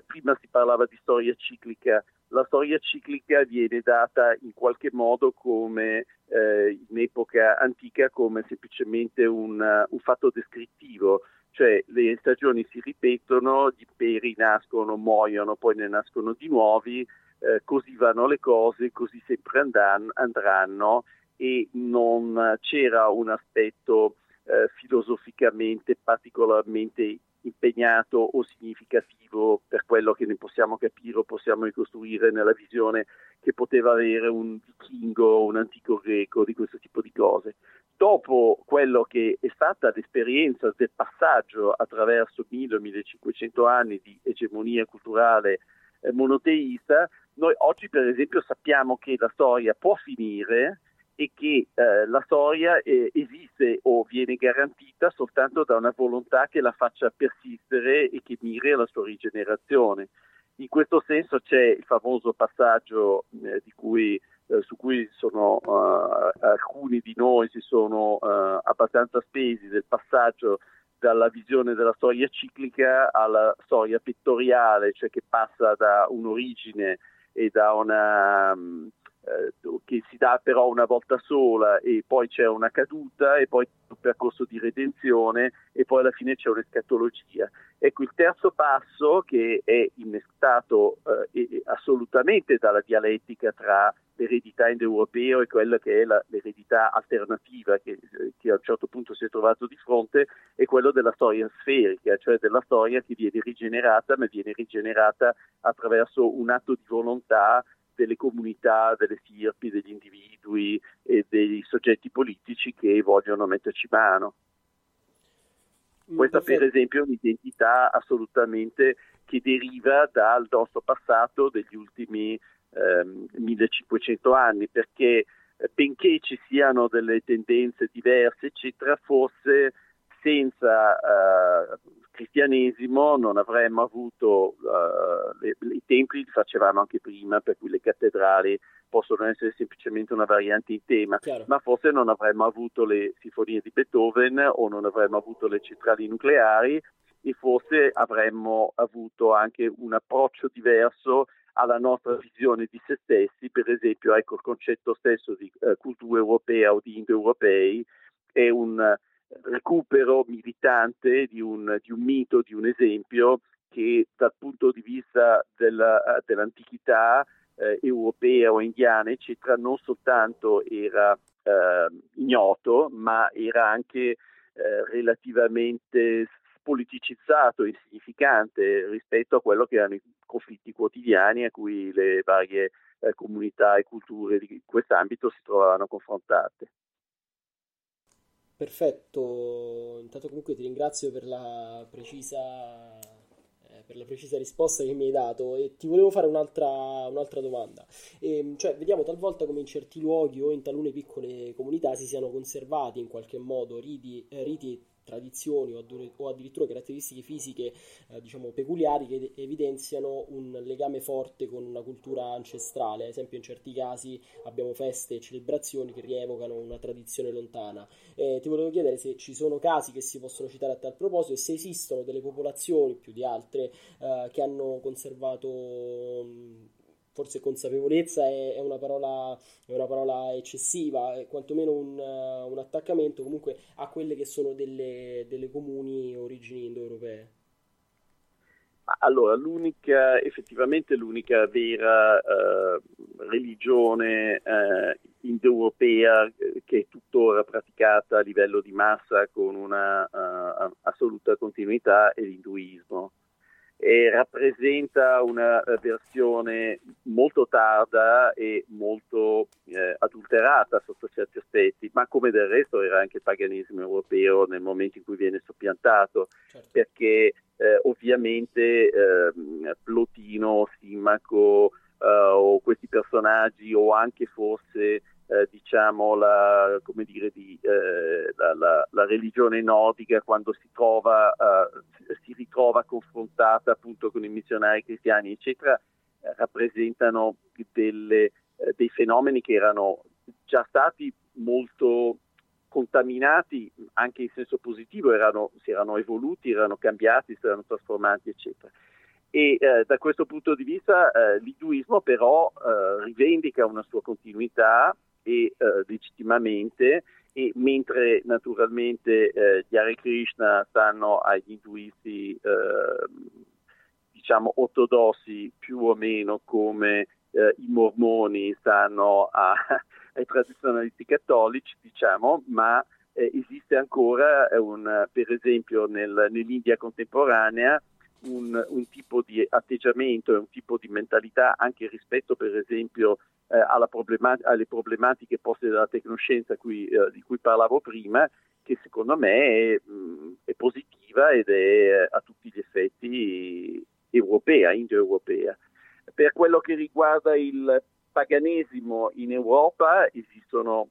Speaker 6: prima si parlava di storia ciclica, la storia ciclica viene data in qualche modo come eh, in epoca antica come semplicemente un, un fatto descrittivo, cioè le stagioni si ripetono, gli imperi nascono, muoiono, poi ne nascono di nuovi, eh, così vanno le cose, così sempre andranno, andranno e non c'era un aspetto eh, filosoficamente particolarmente impegnato o significativo per quello che ne possiamo capire o possiamo ricostruire nella visione che poteva avere un vichingo o un antico greco di questo tipo di cose. Dopo quello che è stata l'esperienza del passaggio attraverso 1000-1500 anni di egemonia culturale eh, monoteista, noi oggi per esempio sappiamo che la storia può finire, e che eh, la storia eh, esiste o viene garantita soltanto da una volontà che la faccia persistere e che miri alla sua rigenerazione. In questo senso c'è il famoso passaggio eh, cui, eh, su cui sono, uh, alcuni di noi si sono uh, abbastanza spesi del passaggio dalla visione della storia ciclica alla storia pittoriale, cioè che passa da un'origine e da una eh, che si dà però una volta sola e poi c'è una caduta e poi un percorso di redenzione e poi alla fine c'è un'escatologia. Ecco, il terzo passo che è innestato eh, assolutamente dalla dialettica tra l'eredità indoeuropeo e quella che è la, l'eredità alternativa che, che, a un certo punto si è trovato di fronte è quello della storia sferica, cioè della storia che viene rigenerata, ma viene rigenerata attraverso un atto di volontà delle comunità, delle stirpi, degli individui e dei soggetti politici che vogliono metterci mano. Mm, Questa per esempio è un'identità assolutamente che deriva dal nostro passato degli ultimi ehm, 1500 anni, perché eh, benché ci siano delle tendenze diverse, eccetera, forse senza eh, cristianesimo non avremmo avuto uh, le, i templi li facevamo anche prima, per cui le cattedrali possono essere semplicemente una variante in tema, Chiaro. ma forse non avremmo avuto le sinfonie di Beethoven o non avremmo avuto le centrali nucleari e forse avremmo avuto anche un approccio diverso alla nostra visione di se stessi, per esempio ecco il concetto stesso di uh, cultura europea o di indoeuropei è un recupero militante di un, di un mito, di un esempio che dal punto di vista della, dell'antichità eh, europea o indiana, eccetera, non soltanto era eh, ignoto, ma era anche eh, relativamente e insignificante rispetto a quello che erano i conflitti quotidiani a cui le varie eh, comunità e culture di quest'ambito si trovavano confrontate.
Speaker 2: Perfetto, intanto comunque ti ringrazio per la precisa, eh, per la precisa risposta che mi hai dato e ti volevo fare un'altra, un'altra domanda. E, ehm, cioè, vediamo talvolta come in certi luoghi o in talune piccole comunità si siano conservati in qualche modo riti, eh, riti tradizioni o, addirittura caratteristiche fisiche eh, diciamo peculiari che evidenziano un legame forte con una cultura ancestrale. Ad esempio, in certi casi abbiamo feste e celebrazioni che rievocano una tradizione lontana. Eh, ti volevo chiedere se ci sono casi che si possono citare a tal proposito e se esistono delle popolazioni più di altre eh, che hanno conservato. Mh, forse consapevolezza è, è, una, parola, è una, parola, eccessiva, è quantomeno un, uh, un, attaccamento comunque a quelle che sono delle, delle comuni origini indoeuropee.
Speaker 6: Allora, l'unica, effettivamente l'unica vera uh, religione uh, indoeuropea eh, che è tuttora praticata a livello di massa con una uh, assoluta continuità è l'induismo e rappresenta una eh, versione molto tarda e molto eh, adulterata sotto certi aspetti, ma come del resto era anche il paganismo europeo nel momento in cui viene soppiantato, certo. perché eh, ovviamente eh, Plotino, Simaco o questi personaggi o anche forse eh, diciamo la, dire, di, eh, la, la, la, religione nordica quando si, trova, eh, si ritrova confrontata appunto con i missionari cristiani eccetera eh, rappresentano delle, eh, dei fenomeni che erano già stati molto contaminati anche in senso positivo, erano, si erano evoluti, erano cambiati, si erano trasformati eccetera. E eh, da questo punto di vista eh, l'induismo però eh, rivendica una sua continuità e eh, legittimamente e mentre naturalmente eh, gli Hare Krishna stanno agli induisti eh, diciamo ortodossi più o meno come eh, i mormoni stanno a, (laughs) ai tradizionalisti cattolici diciamo ma eh, esiste ancora un, per esempio nel, nell'India contemporanea un, un, tipo di atteggiamento e un tipo di mentalità anche rispetto per esempio eh, problemat- alle problematiche poste dalla tecnoscienza cui, eh, di cui parlavo prima, che secondo me è, mh, è positiva ed è eh, a tutti gli effetti europea, indoeuropea. Per quello che riguarda il paganesimo in Europa esistono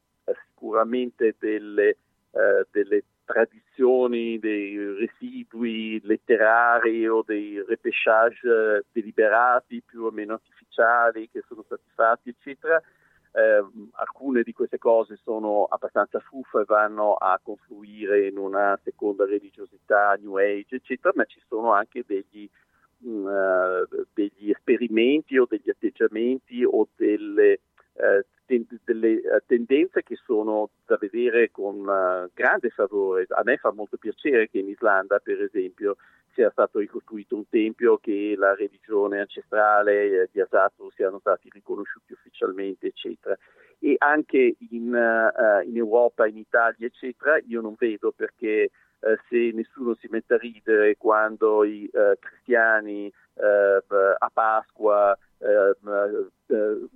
Speaker 6: sicuramente delle, eh, delle tradizioni, dei residui letterari o dei repêchage deliberati più o meno artificiali che sono stati fatti, eccetera. Eh, alcune di queste cose sono abbastanza fuffe e vanno a confluire in una seconda religiosità, New Age, eccetera, ma ci sono anche degli, mh, mm, uh, degli esperimenti o degli atteggiamenti o delle, uh, sono da vedere con uh, grande favore. A me fa molto piacere che in Islanda, per esempio, sia stato ricostruito un tempio, che la religione ancestrale eh, di Asato siano stati riconosciuti ufficialmente, eccetera. E anche in, uh, in Europa, in Italia, eccetera, io non vedo perché Uh, se nessuno si mette a ridere quando i uh, cristiani a Pasqua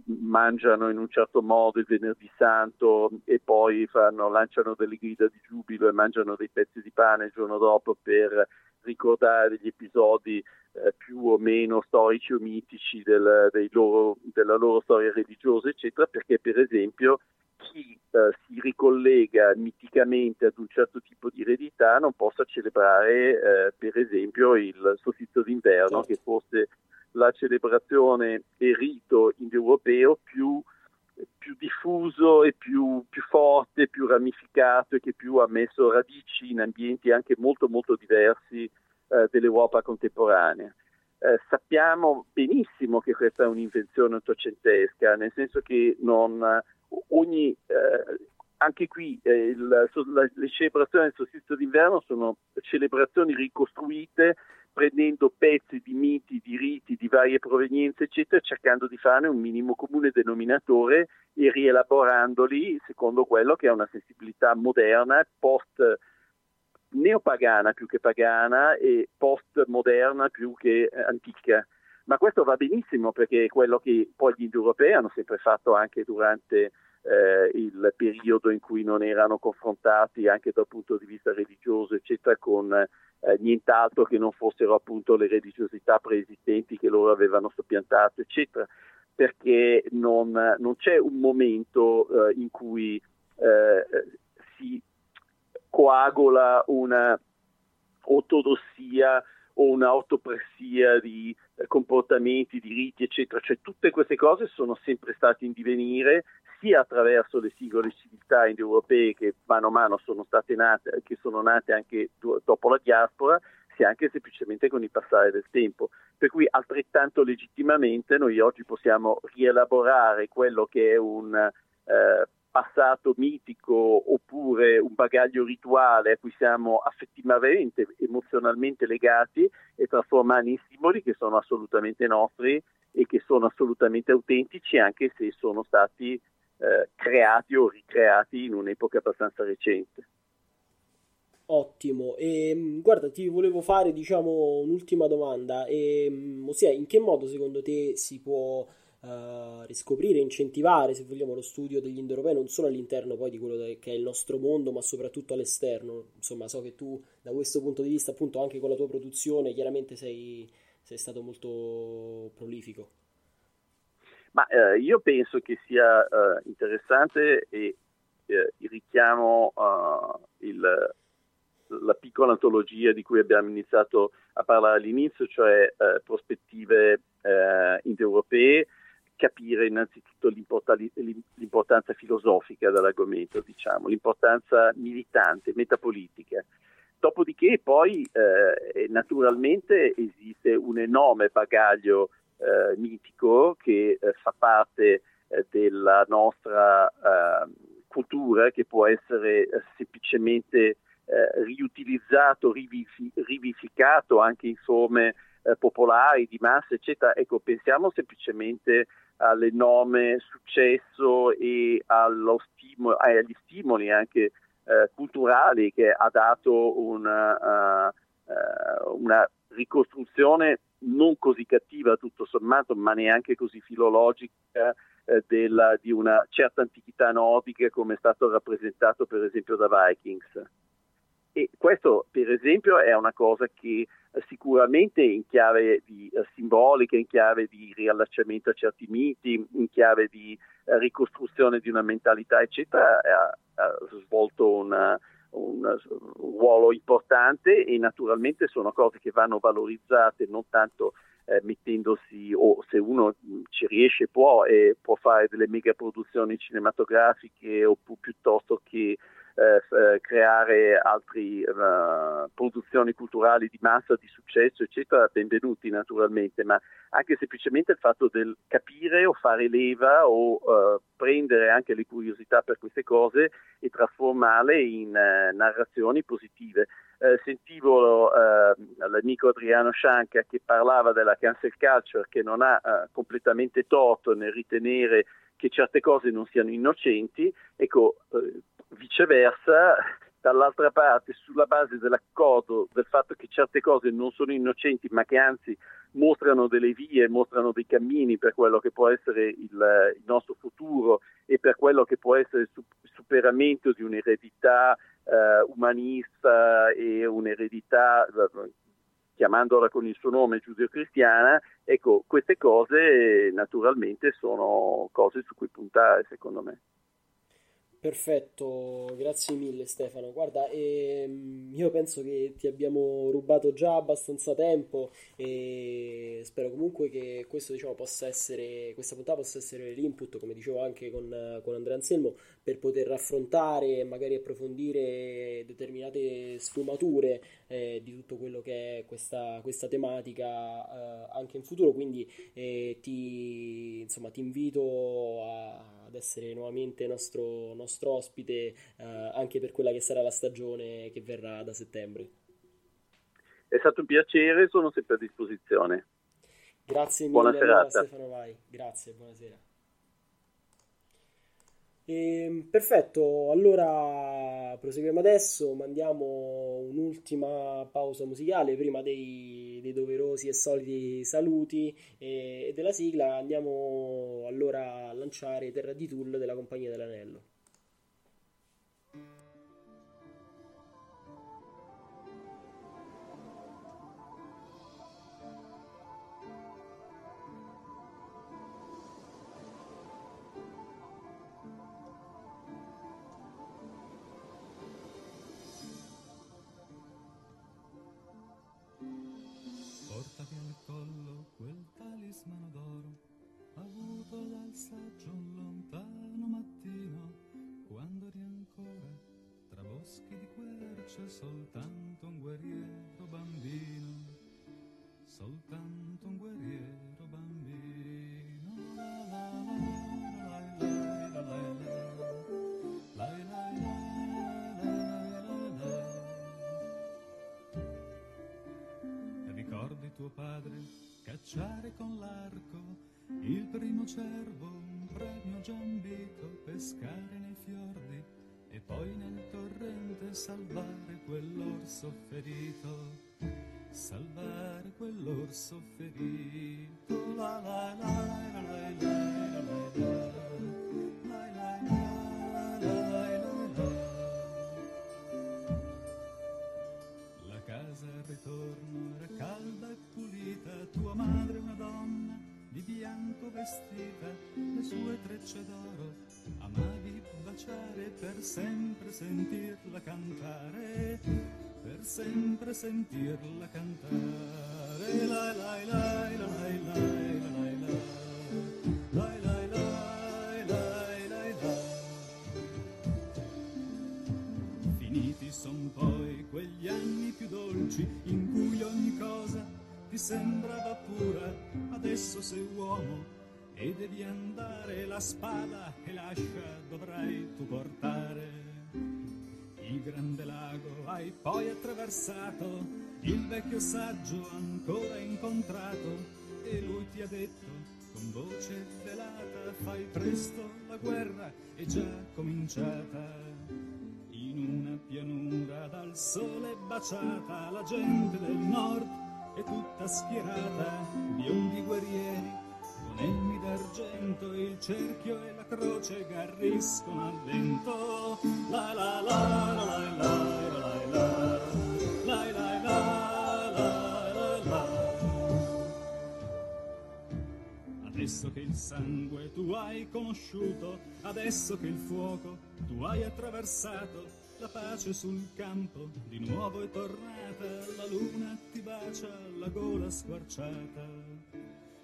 Speaker 6: mangiano in un certo modo il venerdì santo e poi fanno, lanciano delle grida di giubilo e mangiano dei pezzi di pane il giorno dopo per ricordare gli episodi eh, più o meno storici o mitici del, loro, della loro storia religiosa, eccetera, perché per esempio chi eh, si ricollega miticamente ad un certo tipo di eredità non possa celebrare eh, per esempio il solstizio d'inverno, certo. che fosse la celebrazione e rito indoeuropeo più più diffuso e più, più, forte, più ramificato e che più ha messo radici in ambienti anche molto molto diversi eh, dell'Europa contemporanea. Eh, sappiamo benissimo che questa è un'invenzione ottocentesca, nel senso che non, ogni, eh, anche qui eh, il, la, le celebrazioni del solstizio d'inverno sono celebrazioni ricostruite prendendo pezzi di miti, di riti di varie provenienze, eccetera, cercando di farne un minimo comune denominatore e rielaborandoli secondo quello che è una sensibilità moderna, post neopagana più che pagana e post moderna più che eh, antica. Ma questo va benissimo perché è quello che poi gli indoeuropei hanno sempre fatto anche durante eh, il periodo in cui non erano confrontati anche dal punto di vista religioso, eccetera, con eh, nient'altro che non fossero appunto le religiosità preesistenti che loro avevano soppiantato, eccetera, perché non, non c'è un momento eh, in cui eh, si coagula una ortodossia o una autopressia di comportamenti, di riti, eccetera. Cioè tutte queste cose sono sempre state in divenire sia attraverso le singole civiltà indoeuropee che mano a mano sono state nate, che sono nate anche dopo la diaspora, sia anche semplicemente con il passare del tempo. Per cui altrettanto legittimamente noi oggi possiamo rielaborare quello che è un eh, passato mitico oppure un bagaglio rituale a cui siamo affettivamente, emozionalmente legati e trasformarli in simboli che sono assolutamente nostri e che sono assolutamente autentici anche se sono stati eh, creati o ricreati in un'epoca abbastanza recente.
Speaker 2: Ottimo, e, ehm, guarda, ti volevo fare diciamo un'ultima domanda, e, ehm, ossia in che modo secondo te si può uh, riscoprire, incentivare, se vogliamo, lo studio degli indoeuropei non solo all'interno poi di quello che è il nostro mondo, ma soprattutto all'esterno. Insomma, so che tu da questo punto di vista, appunto, anche con la tua produzione, chiaramente sei, sei stato molto prolifico.
Speaker 6: Ma eh, io penso che sia eh, interessante e eh, richiamo eh, il, la piccola antologia di cui abbiamo iniziato a parlare all'inizio, cioè eh, prospettive eh, indoeuropee, capire innanzitutto l'importanza filosofica dell'argomento, diciamo, l'importanza militante, metapolitica. Dopodiché poi eh, naturalmente esiste un enorme bagaglio eh, mitico che eh, fa parte eh, della nostra eh, cultura, che può essere eh, semplicemente riutilizzato, rivifi- rivificato anche in forme popolari, di massa, eccetera. Ecco, pensiamo semplicemente all'enorme successo e stimolo, eh, agli stimoli anche eh, culturali che ha dato una, uh, uh, una, ricostruzione non così cattiva tutto sommato, ma neanche così filologica eh, della, di una certa antichità nordica come è stato rappresentato per esempio da Vikings. E questo per esempio è una cosa che sicuramente in chiave di, uh, simbolica, in chiave di riallacciamento a certi miti, in chiave di uh, ricostruzione di una mentalità, eccetera, ha, ha svolto una, un, ruolo importante e naturalmente sono cose che vanno valorizzate non tanto eh, mettendosi o se uno ci riesce può e può fare delle mega produzioni cinematografiche o piuttosto che eh, creare altre uh, produzioni culturali di massa, di successo, eccetera, benvenuti naturalmente, ma anche semplicemente il fatto del capire o fare leva o uh, prendere anche le curiosità per queste cose e trasformarle in uh, narrazioni positive. sentivo l'amico Adriano Scianca che parlava della cancel culture che non ha completamente torto nel ritenere che certe cose non siano innocenti, ecco, eh, viceversa, dall'altra parte, sulla base dell'accordo del fatto che certe cose non sono innocenti, ma che anzi mostrano delle vie, mostrano dei cammini per quello che può essere il, il nostro futuro e per quello che può essere il superamento di un'eredità eh, umanista e un'eredità chiamandola con il suo nome giudeo-cristiana, ecco, queste cose naturalmente sono cose su cui puntare, secondo me.
Speaker 2: Perfetto, grazie mille Stefano. Guarda, ehm, io penso che ti abbiamo rubato già abbastanza tempo e spero comunque che questo, diciamo, possa essere, questa puntata possa essere l'input, come dicevo anche con, con Andrea Anselmo, per poter raffrontare e magari approfondire determinate sfumature eh, di tutto quello che è questa, questa tematica eh, anche in futuro. Quindi eh, ti, insomma, ti invito a ad essere nuovamente nostro, nostro ospite eh, anche per quella che sarà la stagione che verrà da settembre.
Speaker 6: È stato un piacere, sono sempre a disposizione.
Speaker 2: Grazie mille buona allora, Stefano Vai, grazie, buonasera. E, ehm, perfetto, allora proseguiamo adesso, mandiamo un'ultima pausa musicale prima dei, dei doverosi e soliti saluti e, e, della sigla. Andiamo allora a lanciare Terra di Tool della Compagnia dell'Anello.
Speaker 7: Cacciare con l'arco il primo cervo, un premio giambito, pescare nei fiordi e poi nel torrente salvare quell'orso ferito, salvare quell'orso ferito. La la la la la la la la La tua madre una donna di bianco vestita, le sue trecce d'oro amavi baciare per sempre sentirla cantare, per sempre sentirla cantare. La la la la la la la la son poi quegli anni più dolci in cui ogni cosa ti sembrava pura, adesso sei uomo e devi andare la spada e l'ascia dovrai tu portare. Il grande lago hai poi attraversato, il vecchio saggio ancora incontrato e lui ti ha detto con voce velata fai presto la guerra è già cominciata. In una pianura dal sole baciata la gente del nord è tutta schierata, biondi guerrieri Elmi d'argento, il cerchio e la croce garriscono al vento. La la la la la la la la la la Adesso che il sangue tu hai conosciuto, adesso che il fuoco tu hai attraversato, la pace sul campo di nuovo è tornata, la luna ti bacia la gola squarciata.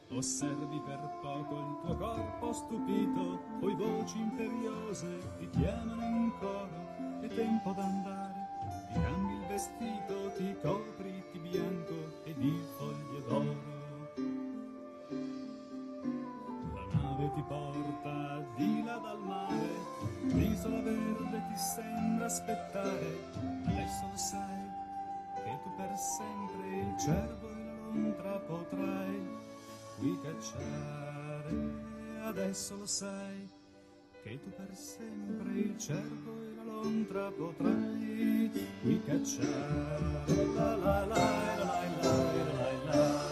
Speaker 7: Osservi per poco il tuo corpo stupito, poi voci imperiose ti chiamano in coro, è tempo d'andare. Ti cambi il vestito, ti copri di bianco e di foglie d'oro. che ti porta di là dal mare, l'isola verde ti sembra aspettare, adesso lo sai che tu per sempre il cervo e la lontra potrai cacciare. adesso lo sai che tu per sempre il cervo e la lontra potrai ricacciare. La la la la la la la la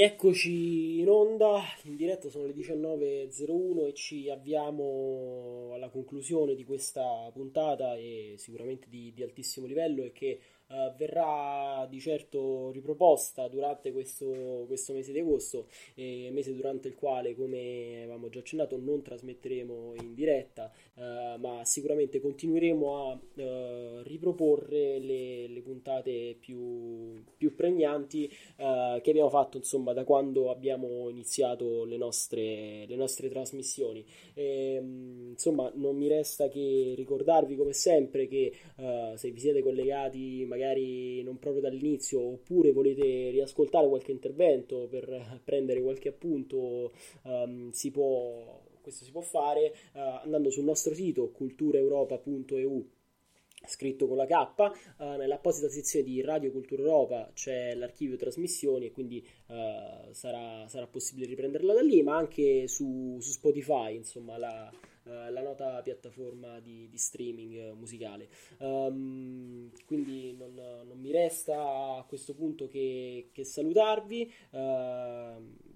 Speaker 2: rieccoci in onda, in diretta sono le 19.01 e ci avviamo alla conclusione di questa puntata e sicuramente di, di altissimo livello e che eh, verrà di certo riproposta durante questo, questo mese di agosto, eh, mese durante il quale, come avevamo già accennato, non trasmetteremo in diretta, eh, ma sicuramente continueremo a eh, riproporre le, le puntate più, più pregnanti eh, che abbiamo fatto insomma da quando abbiamo iniziato le nostre, le nostre trasmissioni. E, insomma, non mi resta che ricordarvi come sempre che se vi siete collegati magari non proprio dall'inizio oppure volete riascoltare qualche intervento per prendere qualche appunto, ehm, si può, questo si può fare eh, andando sul nostro sito culturaeuropa.eu scritto con la K, uh, nell'apposita sezione di Radio Cultura Europa c'è l'archivio trasmissioni e quindi uh, sarà, sarà, possibile riprenderla da lì, ma anche su, su Spotify, insomma, la, uh, la nota piattaforma di, di streaming musicale. Um, quindi non, non, mi resta a questo punto che, che salutarvi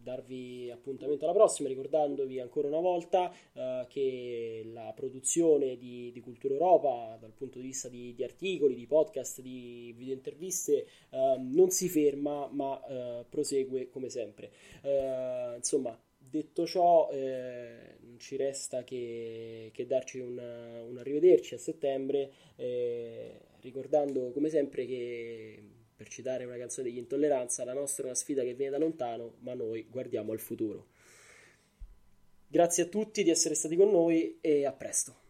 Speaker 2: darvi appuntamento alla prossima, ricordandovi ancora una volta uh, che la produzione di, di, Cultura Europa dal punto di vista di, di articoli, di podcast, di video interviste uh, non si ferma ma uh, prosegue come sempre. insomma, detto ciò, eh, non ci resta che, che darci un, un, arrivederci a settembre, eh, ricordando come sempre che per citare una canzone degli Intolleranza, la nostra è una sfida che viene da lontano, ma noi guardiamo al futuro. Grazie a tutti di essere stati con noi e a presto.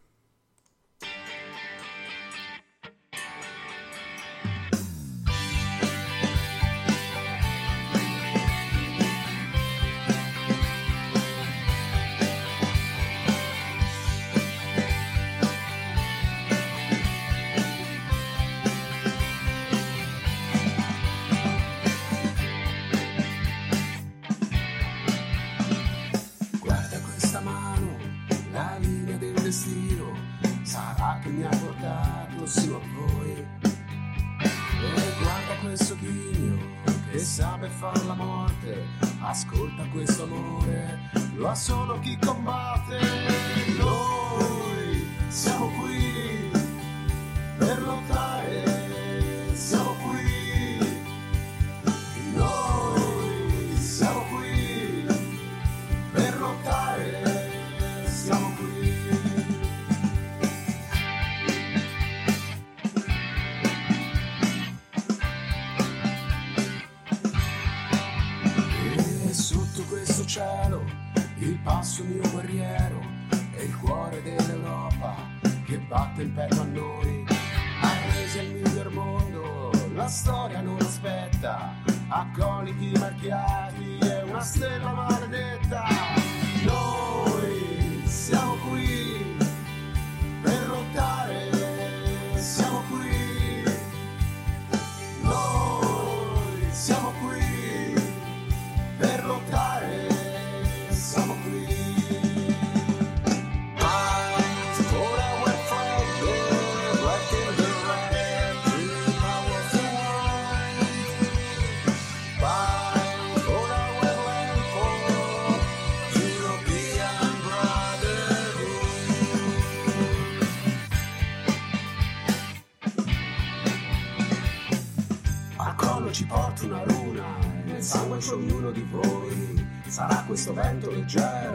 Speaker 1: Sarà questo vento